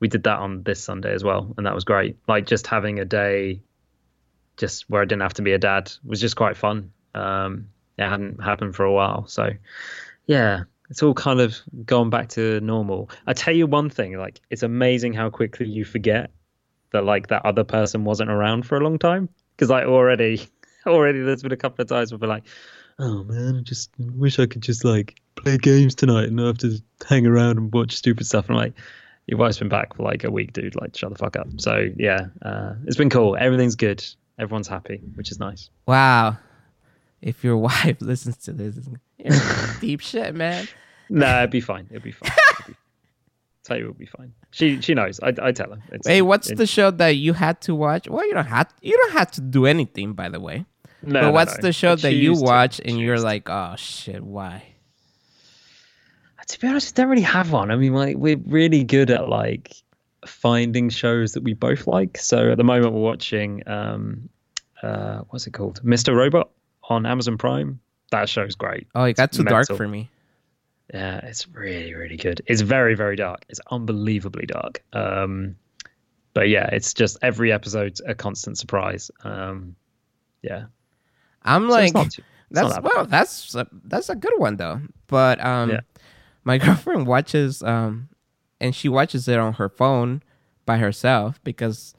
we did that on this Sunday as well, and that was great. Like just having a day just where I didn't have to be a dad was just quite fun. Um, it hadn't happened for a while, so yeah, it's all kind of gone back to normal. I tell you one thing, like it's amazing how quickly you forget that like that other person wasn't around for a long time because like already, [LAUGHS] already there's been a couple of times where we're like, oh man, I just wish I could just like play games tonight and not have to hang around and watch stupid stuff. And I'm like, your wife's been back for like a week, dude. Like, shut the fuck up. So yeah, uh, it's been cool. Everything's good. Everyone's happy, which is nice. Wow. If your [LAUGHS] wife listens to this, [LAUGHS] deep shit, man. Nah, it'd be fine. It'd be fine. It'd be, [LAUGHS] tell you, it'll be fine. She she knows. I, I tell her. It's, Hey, what's the show that you had to watch? Well, you don't have you don't have to do anything, by the way. No, but what's no. the show that you choose to. watch and you're to. like, oh shit, why? To be honest, I don't really have one. I mean, like we're really good at like finding shows that we both like. So at the moment, we're watching um, uh, what's it called, Mr. Robot on Amazon Prime. That show's great. Oh, it got It's too dark for me. Yeah, it's really, really good. It's very, very dark. It's unbelievably dark. Um, but yeah, it's just every episode's a constant surprise. Um, yeah, I'm So like, too- that's that that's a, that's a good one though. But um, Yeah. my [LAUGHS] girlfriend watches um, and she watches it on her phone by herself because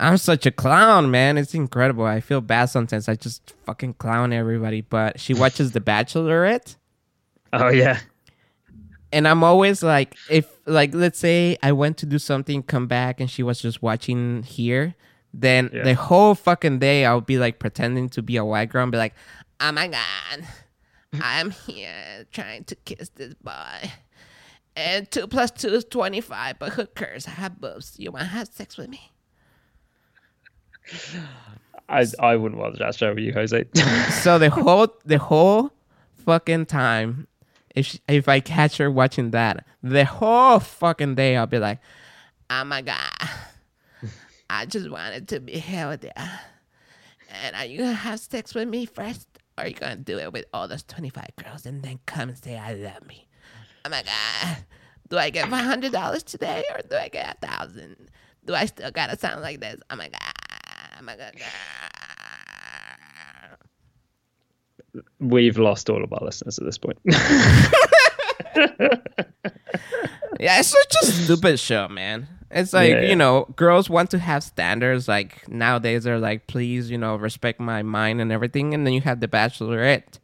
I'm such a clown, man. It's incredible. I feel bad sometimes. I just fucking clown everybody. But she watches The Bachelorette. Oh yeah, and I'm always like, if like let's say I went to do something, come back, and she was just watching here, then Yeah. the whole fucking day I'll be like pretending to be a white girl and be like, oh my god, I'm here trying to kiss this boy. And two plus two is twenty five, but who cares? I have boobs. You wanna have sex with me? I I wouldn't watch that show with you, Jose. [LAUGHS] So the whole the whole fucking time, if if I catch her watching that, the whole fucking day I'll be like, oh my god, I just wanted to be held there. And are you gonna have sex with me first, or are you gonna do it with all those twenty five girls and then come and say I love me? Oh my god, do I get five hundred dollars today, or do I get a thousand? Do I still gotta sound like this? Oh my god. We've lost all of our listeners at this point. [LAUGHS] Yeah, it's such a stupid show, man. It's like, Yeah, yeah. you know, girls want to have standards. Like nowadays, they're like, please, you know, respect my mind and everything. And then you have The Bachelorette,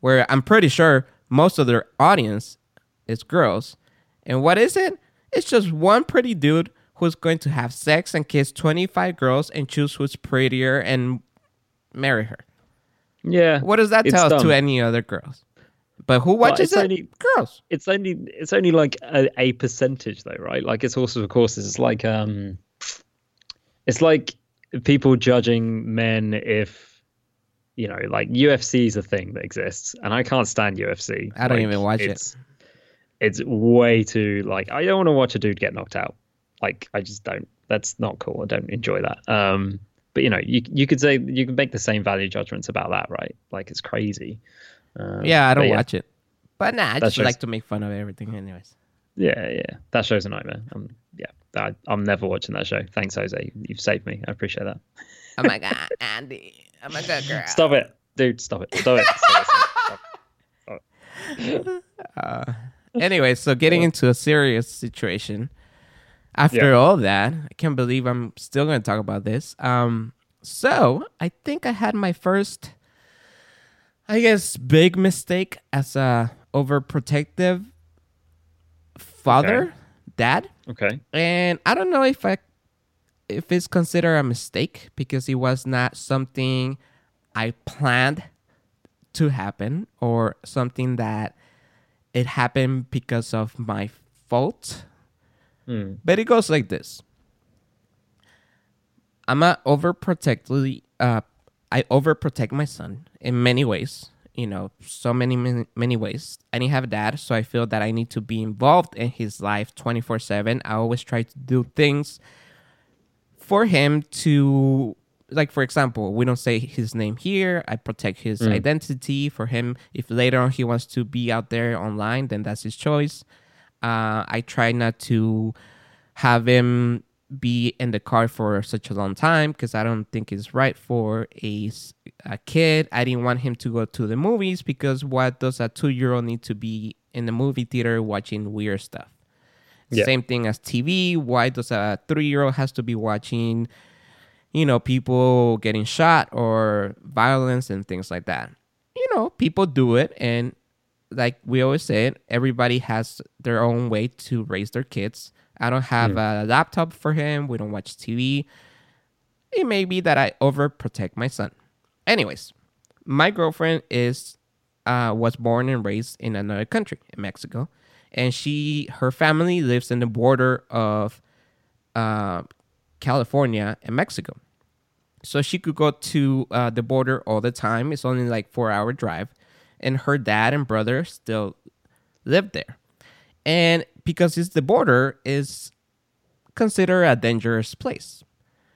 where I'm pretty sure most of their audience is girls. And what is it? It's just one pretty dude who's going to have sex and kiss 25 girls and choose who's prettier and marry her. yeah. What does that tell dumb. to any other girls? But who watches it's it? only- girls. it's only it's only like a, a percentage though right like it's also of course it's like um it's like people judging men if you know like ufc is a thing that exists and i can't stand ufc I don't Like, even watch it. it's way too like i don't want to watch a dude get knocked out like i just don't that's not cool i don't enjoy that um but you know you you could say you can make the same value judgments about that right like it's crazy um, Yeah, I don't but watch it. But nah, I That just shows- like to make fun of everything, anyways. Yeah, yeah, that show's a nightmare. Um, yeah, I, I'm never watching that show. Thanks, Jose. You've saved me. I appreciate that. Oh my god, Andy, I'm a good girl. Stop it, dude. Stop it. Stop it. [LAUGHS] Stop it. Stop it. Uh, anyway, so getting into a serious situation. After Yeah. all that, I can't believe I'm still going to talk about this. Um, so I think I had my first, I guess, big mistake as a overprotective father, Okay. dad. Okay. and I don't know if I if it's considered a mistake because it was not something I planned to happen or something that it happened because of my fault. Mm. But it goes like this. I'm a overprotectively uh I overprotect my son in many ways. You know, so many many, many ways. I didn't have a dad, so I feel that I need to be involved in his life 24/7. I always try to do things for him to like for example we don't say his name here i protect his identity for him if later on he wants to be out there online then that's his choice uh, i try not to have him be in the car for such a long time because i don't think it's right for a kid i didn't want him to go to the movies because what does a two-year-old need to be in the movie theater watching weird stuff Yeah. same thing as TV. Why does a three year old has to be watching, you know, people getting shot or violence and things like that? You know, people do it, and like we always say, everybody has their own way to raise their kids. I don't have a laptop for him. We don't watch TV. It may be that I overprotect my son. Anyways, my girlfriend is uh, was born and raised in another country, in Mexico, and she her family lives in the border of uh, California and Mexico. So she could go to uh, the border all the time. It's only like four hour drive, and her dad and brother still live there. And because it's the border, is considered a dangerous place.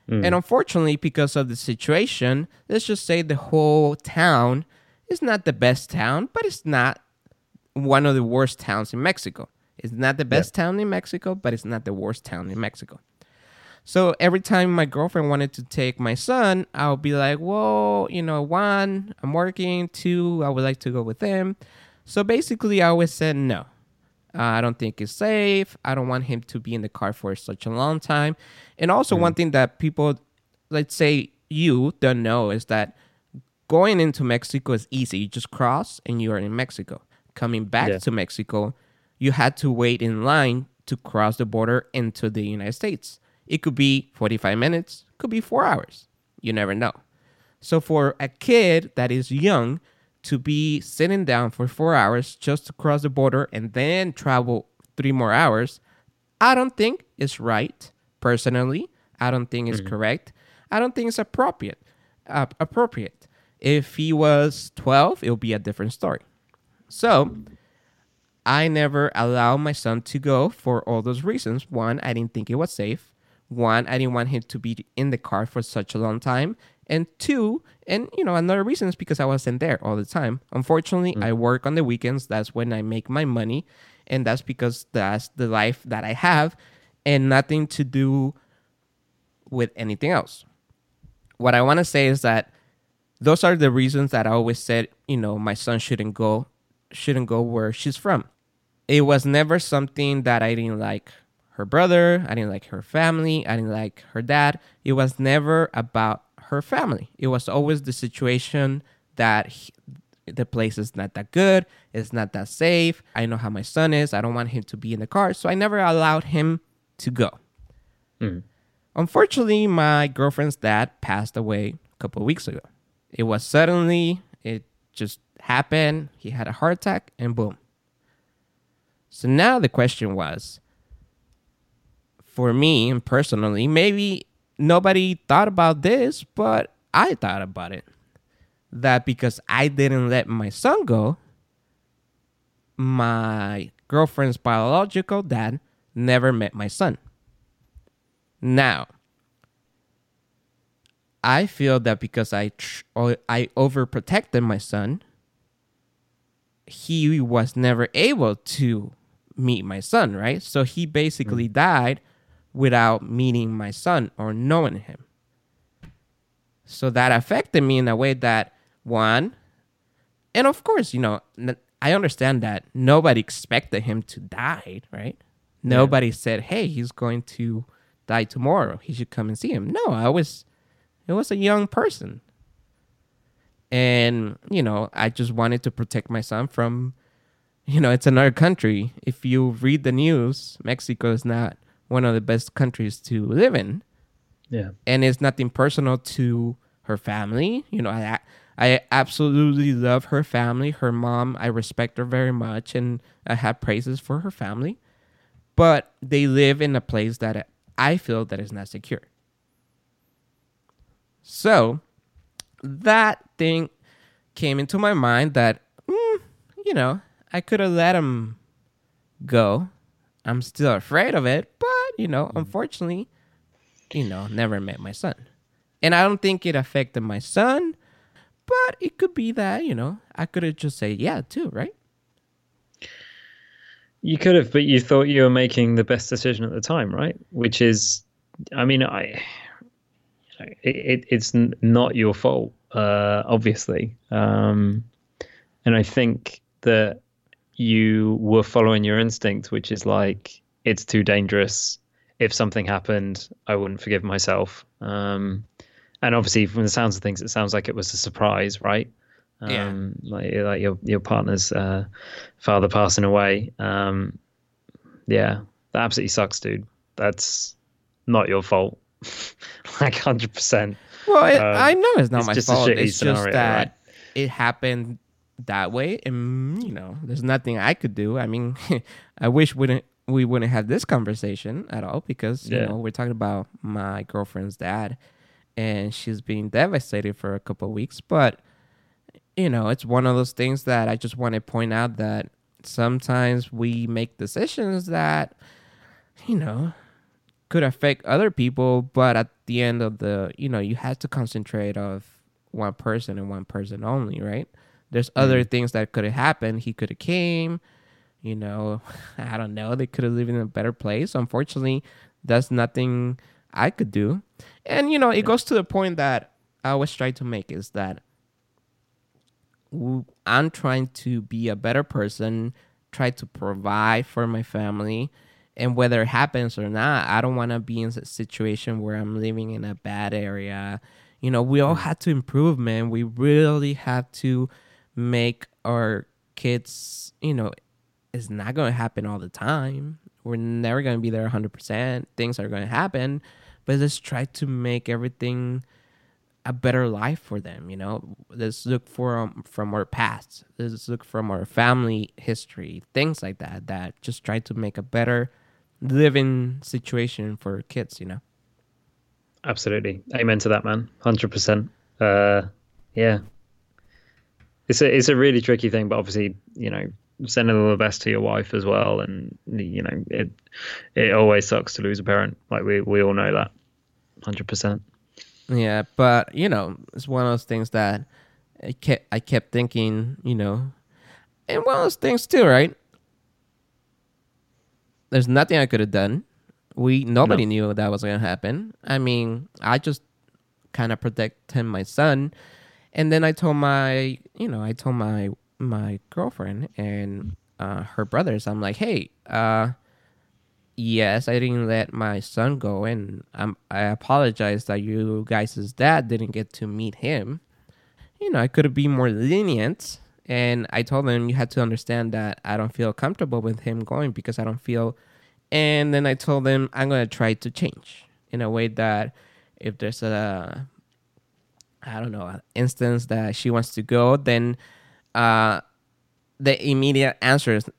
Hmm. And unfortunately, because of the situation, let's just say the whole town is not the best town, but it's not one of the worst towns in Mexico. It's not the best town in Mexico, but it's not the worst town in Mexico. So every time my girlfriend wanted to take my son, I'll be like, well, you know, one, I'm working. Two, I would like to go with him. So basically, I always said no. Uh, I don't think it's safe. I don't want him to be in the car for such a long time. And also, one thing that people, let's say you don't know, is that going into Mexico is easy. You just cross and you are in Mexico. Coming back Yeah. to Mexico, you had to wait in line to cross the border into the United States. It could be 45 minutes, could be four hours. You never know. So for a kid that is young to be sitting down for four hours just to cross the border and then travel three more hours, I don't think it's right. Personally, I don't think it's correct. I don't think it's appropriate. Uh, appropriate. If he was 12, it would be a different story. So I never allowed my son to go for all those reasons. One, I didn't think it was safe. One, I didn't want him to be in the car for such a long time. And two, and you know, another reason is because I wasn't there all the time. Unfortunately, mm. I work on the weekends. That's when I make my money. And that's because that's the life that I have and nothing to do with anything else. What I want to say is that those are the reasons that I always said, you know, my son shouldn't go shouldn't go where she's from. It was never something that I didn't like her brother, I didn't like her family, I didn't like her dad. It was never about her family. It was always the situation that he, the place is not that good, it's not that safe. I know how my son is. I don't want him to be in the car, so I never allowed him to go. Mm. Unfortunately, my girlfriend's dad passed away a couple of weeks ago. It was suddenly, it just happened. He had a heart attack, and boom. So now the question was for me and personally, maybe nobody thought about this, but I thought about it. That because I didn't let my son go, my girlfriend's biological dad never met my son. Now, I feel that because I tr- I overprotected my son, he was never able to meet my son, right? So he basically mm. died without meeting my son or knowing him. So that affected me in a way that one, and of course, you know, I understand that nobody expected him to die, right? Nobody said, "Hey, he's going to die tomorrow. He should come and see him." No, I was it was a young person. And, you know, I just wanted to protect my son from you know, it's another country. If you read the news, Mexico is not one of the best countries to live in Yeah. and it's nothing personal to her family. You know, I I absolutely love her family. Her mom, I respect her very much, and I have praises for her family. but they live in a place that I feel that is not secure. So that thing came into my mind that, mm, you know, I could have let him go. I'm still afraid of it, you know, unfortunately, you know, never met my son. And I don't think it affected my son, but it could be that, you know, I could have just said yeah too, right? You could have, but you thought you were making the best decision at the time, right? Which is, I mean, I, it, it it's not your fault, uh, obviously, um, and I think that you were following your instinct, which is like it's too dangerous. If something happened, I wouldn't forgive myself. Um, and obviously, from the sounds of things, it sounds like it was a surprise, right? Yeah. Um, like like your your partner's uh, father passing away. Um, yeah, that absolutely sucks, dude. That's not your fault. [LAUGHS] like hundred percent. Well, it, Um, I know it's not it's my just a fault. shitty It's scenario, just that right? it happened that way, and you know, there's nothing I could do. I mean, [LAUGHS] I wish wouldn't we wouldn't have this conversation at all because you Yeah. know we're talking about my girlfriend's dad, and she's being devastated for a couple of weeks. But you know, it's one of those things that I just want to point out that sometimes we make decisions that you know could affect other people. But at the end of the you know you have to concentrate of one person and one person only right? There's other mm. things that could have happened. He could have came you know [LAUGHS] i don't know they could have lived in a better place. Unfortunately that's nothing i could do. And you know it goes to the point that i always try to make is that I'm trying to be a better person try to provide for my family. And whether it happens or not i don't want to be in a situation where i'm living in a bad area. You know we all mm. have to improve man. We really have to make our kids you know it's not going to happen all the time we're never going to be there 100% things are going to happen but let's try to make everything a better life for them you know let's look for um, from our past let's look from our family history things like that that just try to make a better living situation for kids you know Absolutely. Amen to that, man. Hundred percent. Uh, yeah. It's a it's a really tricky thing, but obviously, you know, sending all the best to your wife as well, and you know, it it always sucks to lose a parent. Like we we all know that. Hundred percent. Yeah, but you know, it's one of those things that I kept I kept thinking, you know, and one of those things too, right? There's nothing I could have done. We nobody knew that was gonna happen. I mean, I just kind of protected my son, and then I told my, you know, I told my my girlfriend and uh, her brothers. I'm like, hey, uh, yes, I didn't let my son go, and I'm, I apologize that you guys' dad didn't get to meet him. You know, I could have been more lenient, and I told them you had to understand that I don't feel comfortable with him going because I don't feel. And then I told them I'm gonna try to change in a way that if there's a, I don't know, instance that she wants to go, then uh, the immediate answer is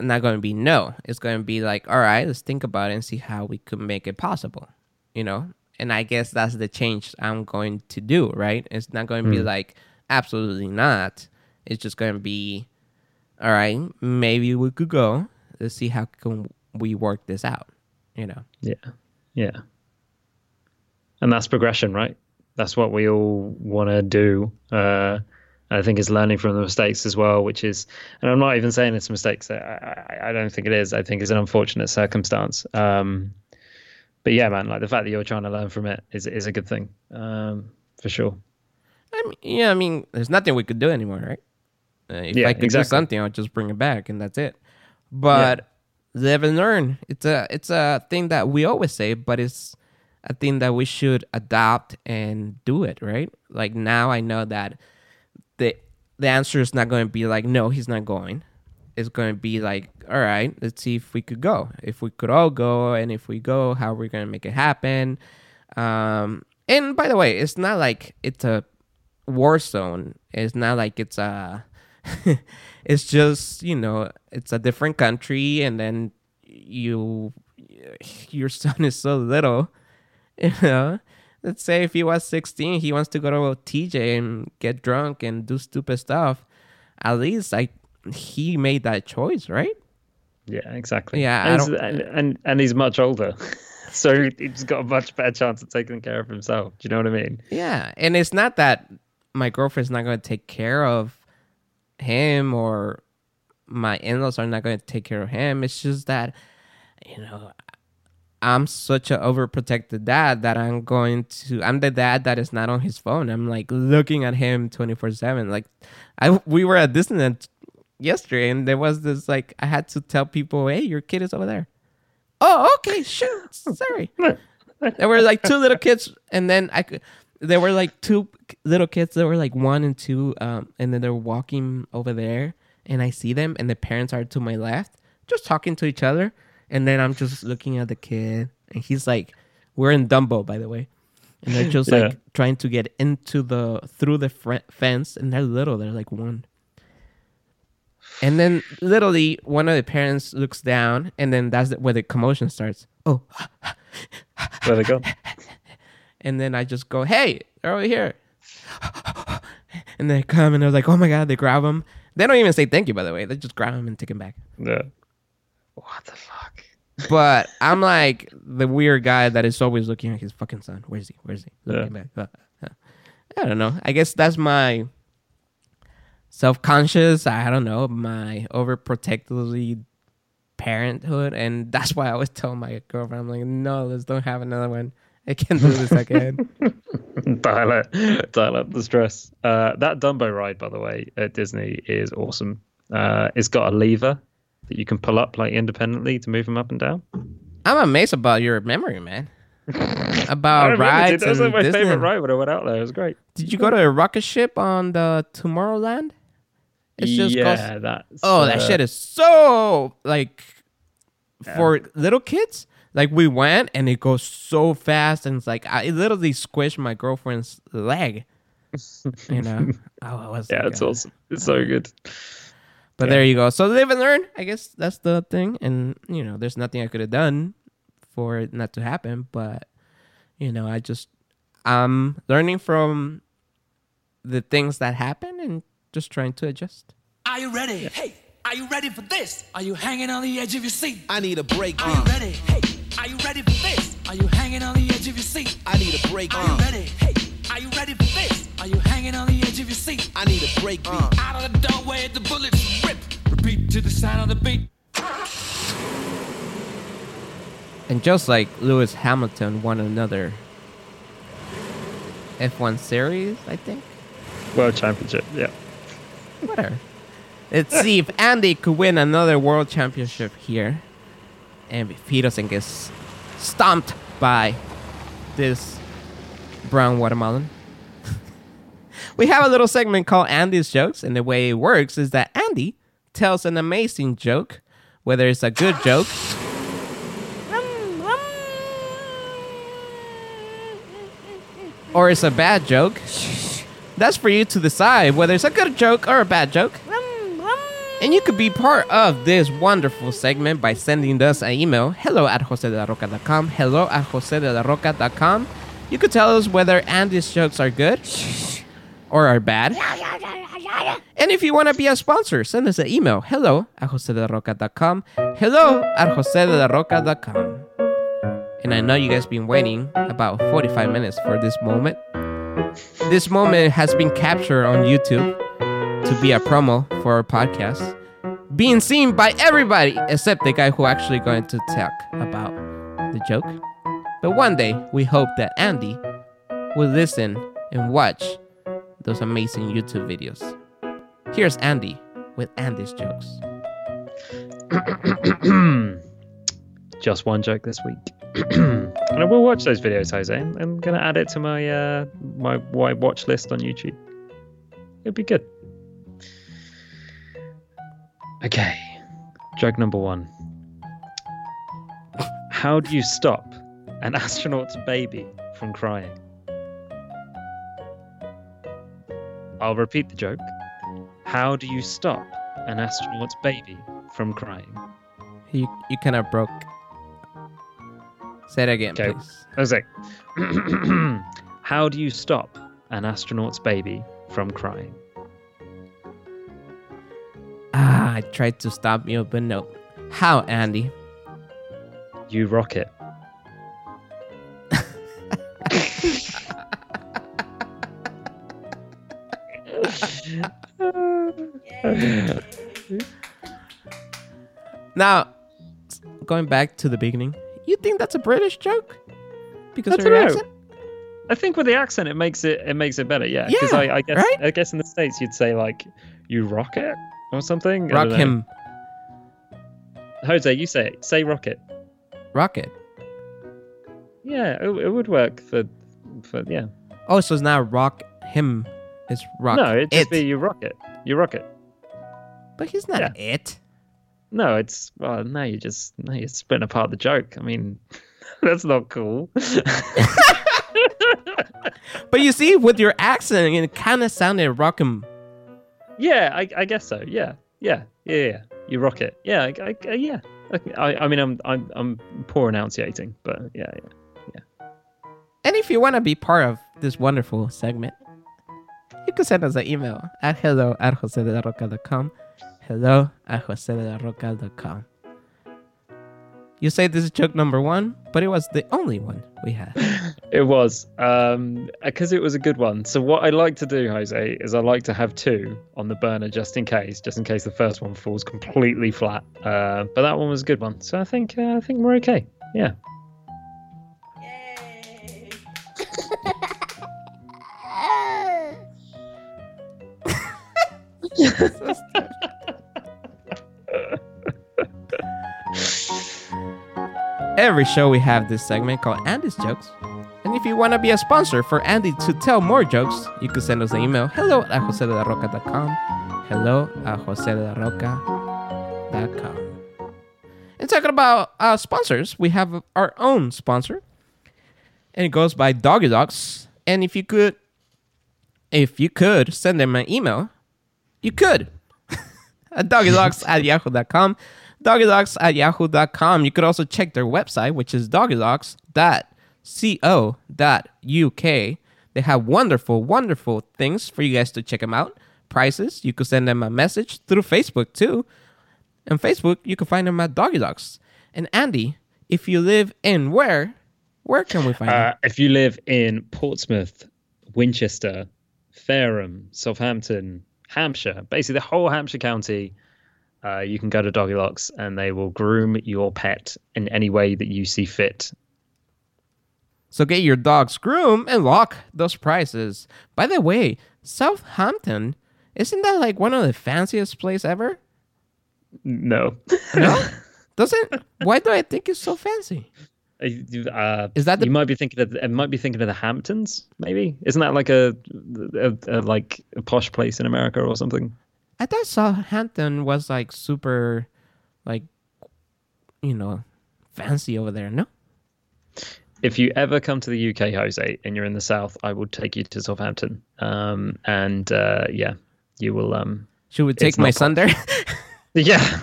not going to be no. It's going to be like, all right, let's think about it and see how we could make it possible, you know? And I guess that's the change I'm going to do, right? It's not going to be like, absolutely not. It's just going to be, all right, maybe we could go. Let's see how can we work this out, you know? Yeah. Yeah. And that's progression, right? That's what we all want to do. Uh, I think it's learning from the mistakes as well, which is, and I'm not even saying it's mistakes. I, I, I don't think it is. I think it's an unfortunate circumstance. Um, but yeah, man, like the fact that you're trying to learn from it is is a good thing, um, for sure. I mean, yeah, I mean, there's nothing we could do anymore, right? Uh, if Yeah, I could exactly. do something, I'll just bring it back, and that's it. But live and learn. It's a it's a thing that we always say, but it's a thing that we should adopt and do it, right? Like now, I know that the the answer is not going to be like, no, he's not going. It's going to be like, all right, let's see if we could go. If we could all go, and if we go, how we're going to make it happen. Um, and by the way, it's not like it's a war zone. It's not like it's a. [LAUGHS] it's just you know it's a different country, and then you your son is so little, [LAUGHS] you know. Let's say if he was 16, he wants to go to TJ and get drunk and do stupid stuff. At least like he made that choice, right? Yeah, exactly. Yeah, and, he's- and, and and he's much older, [LAUGHS] so he's got a much better chance of taking care of himself. Do you know what I mean? Yeah, and it's not that my girlfriend's not going to take care of him or my in-laws are not going to take care of him. It's just that you know I'm such an overprotected dad that I'm going to I'm the dad that is not on his phone. I'm like looking at him 24/7. Like I we were at Disneyland yesterday and there was this like I had to tell people, "Hey, your kid is over there." Oh, okay, sure. Sorry. [LAUGHS] there were like two little kids and then I could there were like two little kids that were like one and two um and then they're walking over there and I see them and the parents are to my left just talking to each other and then I'm just looking at the kid and he's like we're in Dumbo by the way and they're just Yeah. like trying to get into the through the fr- fence and they're little they're like one and then literally one of the parents looks down and then that's where the commotion starts oh Where they gone? [LAUGHS] and then I just go, "Hey, they're over here," and they come and they're like, "Oh my god!" They grab them. They don't even say thank you, by the way. They just grab him and take him back. Yeah. What the fuck? But I'm like the weird guy that is always looking at his fucking son. Where's he? Where's he? Looking back. Uh, uh. I don't know. I guess that's my self-conscious. I don't know my overprotectively parenthood, and that's why I always tell my girlfriend, "I'm like, no, let's don't have another one. I can't do this again." [LAUGHS] dial it, dial up the stress. Uh, that Dumbo ride, by the way, at Disney is awesome. Uh, it's got a lever that you can pull up like independently to move them up and down. I'm amazed about your memory, man. [LAUGHS] About rides that was like my Disney. favorite ride when I went out there. It was great. Did you go to a rocket ship on the Tomorrowland? It's just yeah, that's oh, that uh, shit is so like for little kids. Like we went and it goes so fast and it's like I literally squished my girlfriend's leg. [LAUGHS] You know, oh, I was Yeah, like, it's uh, awesome. It's so good. But there you go. So live and learn. I guess that's the thing. And you know, there's nothing I could have done for it not to happen. But you know, I just I'm learning from the things that happen and just trying to adjust. Are you ready? Hey, are you ready for this? Are you hanging on the edge of your seat? I need a break. Are you Uh, ready? Hey, are you ready for this? Are you hanging on the edge of your seat? I need a break. Are you Uh, ready? Hey, are you ready for this? Are you hanging on the edge of your seat? I need a break. Uh, Out of the doorway, the bullets rip. Repeat to the sound of the beat. And just like Lewis Hamilton won another F1 series, I think. World Championship. Yeah. Whatever. Let's see if Andy could win another world championship here. And if he doesn't get stomped by this brown watermelon. We have a little segment called Andy's Jokes, and the way it works is that Andy tells an amazing joke, whether it's a good joke or it's a bad joke. That's for you to decide whether it's a good joke or a bad joke. And you could be part of this wonderful segment by sending us an email hello at josedelaroca.com. Hello at josedelaroca.com. You could tell us whether Andy's jokes are good or are bad. And if you want to be a sponsor, send us an email hello at josedelaroca.com. Hello at josedelaroca.com. And I know you guys been waiting about 45 minutes for this moment. This moment has been captured on YouTube to be a promo for our podcast, being seen by everybody except the guy who actually going to talk about the joke. But one day, we hope that Andy will listen and watch those amazing YouTube videos. Here's Andy with Andy's jokes. [COUGHS] Just one joke this week. [COUGHS] and I will watch those videos, Jose. I'm, I'm gonna add it to my uh, my wide watch list on YouTube. It'll be good. Okay, joke number one. How do you stop an astronaut's baby from crying? I'll repeat the joke. How do you stop an astronaut's baby from crying? You you kind of broke. Say it again, Okay. please. I was like, how do you stop an astronaut's baby from crying? Ah, I tried to stop you, but no. How, Andy? You rock it. Now, going back to the beginning, you think that's a British joke? Because I of your accent? I think with the accent, it makes it it makes it better. Yeah, because Yeah, I, I guess right? I guess in the states you'd say like you rock it or something. Rock him, Jose. You say it. Say rocket. rocket. Yeah, it, it would work for for yeah. Oh, so it's not rock him. It's rock no, it'd just it. be you rock it. You rock it. But he's not Yeah. it. No, it's well. Now you just now you're splitting apart the joke. I mean, [LAUGHS] that's not cool. [LAUGHS] But you see, with your accent, it kind of sounded rock him. yeah, I, I guess so. Yeah, yeah, yeah, yeah. You rock it. Yeah, I, I, yeah. I, I mean, I'm I'm I'm poor enunciating, but yeah, yeah. And if you want to be part of this wonderful segment, you can send us an email at hello at josedelaroca.com. Hello at josedelaroca.com. You say this is joke number one, but it was the only one we had. [LAUGHS] It was um because it was a good one. So what I like to do, Jose, is I like to have two on the burner just in case, just in case the first one falls completely flat. Uh, but that one was a good one. So I think uh, I think we're okay. Yeah. [LAUGHS] [LAUGHS] Every show we have this segment called Andy's Jokes. And if you want to be a sponsor for Andy to tell more jokes, you can send us an email hello at josedelaroca.com. Hello at josedelaroca.com. And talking about uh, sponsors, we have our own sponsor. And it goes by Doggy Dogs. And if you could, if you could send them an email, you could [LAUGHS] at doggydogs at yahoo.com. Doggydogs at yahoo.com. You could also check their website, which is doggydogs.co.uk. They have wonderful, wonderful things for you guys to check them out. Prices, you could send them a message through Facebook too. And Facebook, you can find them at Doggy Dogs. And Andy, if you live in where, where can we find them? Uh, if you live in Portsmouth, Winchester, Fareham, Southampton, Hampshire, basically the whole Hampshire county, uh, you can go to Doggy Locks and they will groom your pet in any way that you see fit. So get your dog's groom and lock those prices. By the way, Southampton, isn't that like one of the fanciest place ever? No. No? [LAUGHS] Doesn't why do I think it's so fancy? Uh, Is that the- you might be thinking of? It might be thinking of the Hamptons. Maybe isn't that like a, a, a like a posh place in America or something? I thought Southampton was like super like you know, fancy over there, no? If you ever come to the UK, Jose, and you're in the south, I will take you to Southampton. Um, and uh, yeah, you will. Um, Should we take my son there? [LAUGHS] [LAUGHS] yeah. [LAUGHS]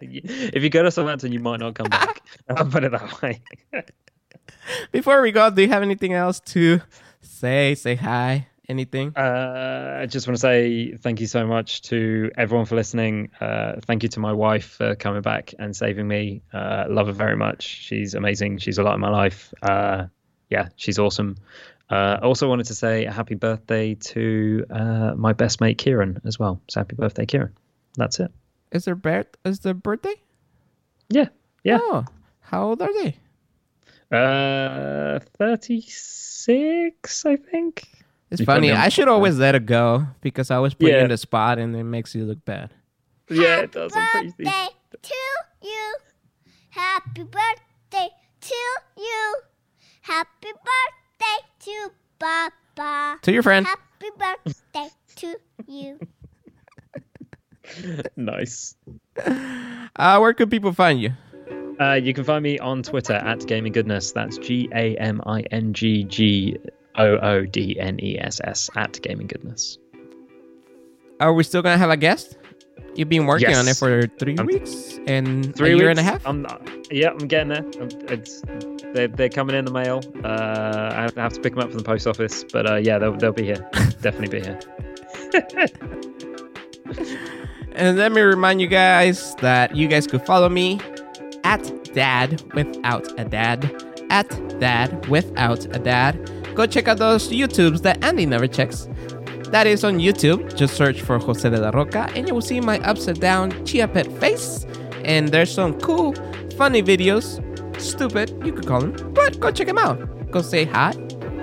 if you go to Southampton, you might not come back. I'll put it that way. Before we go, do you have anything else to say? Say hi? Anything? Uh, I just want to say thank you so much to everyone for listening. Uh, thank you to my wife for coming back and saving me. Uh, love her very much. She's amazing. She's a lot in my life. Uh, yeah, she's awesome. Uh, I also wanted to say a happy birthday to uh, my best mate Kieran as well. So happy birthday, Kieran. That's it. Is their birth is their birthday? Yeah, yeah. Oh, how old are they? Uh, thirty-six, I think. It's You funny. I should always let it go because I always put you in the spot and it makes you look bad. Yeah, it does. I'm pretty- birthday to you. Happy birthday to you. Happy birthday to Papa. To your friend. Happy birthday to you. [LAUGHS] nice. Uh, where could people find you? Uh, you can find me on Twitter at Gaming Goodness. That's G A M I N G G O O D N E S S at Gaming Goodness. Are we still gonna have a guest? You've been working on it for 3 Um, weeks and Three a year weeks. and a half. I'm, yeah, I'm getting there. I'm, it's they're, they're coming in the mail. Uh, I have, I have to pick them up from the post office, but uh, yeah, they'll they'll be here. [LAUGHS] Definitely be here. [LAUGHS] And let me remind you guys that you guys could follow me at dad without a dad. At dad without a dad. Go check out those YouTubes that Andy never checks. That is on YouTube. Just search for Jose de la Roca and you will see my upside down chia pet face. And there's some cool, funny videos. Stupid, you could call them. But go check them out. Go say hi,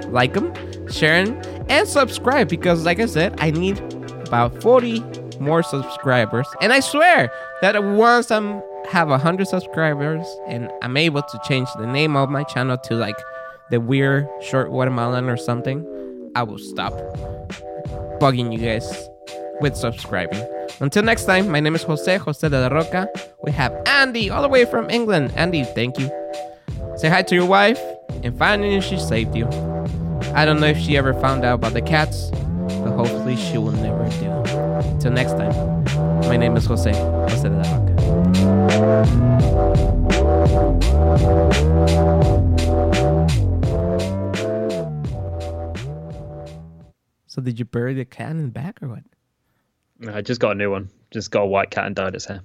like them, share them, and subscribe because, like I said, I need about 40 more subscribers. And I swear that once I'm have 100 subscribers and I'm able to change the name of my channel to like the weird short watermelon or something, I will stop bugging you guys with subscribing. Until next time, my name is Jose, Jose de la Roca. We have Andy all the way from England. Andy, thank you. Say hi to your wife and finally she saved you. I don't know if she ever found out about the cats, but hopefully she will never do. Till next time, my name is Jose, Jose de la Roca. Did you bury the cat in the back or what? I just got a new one. Just got a white cat and dyed its hair.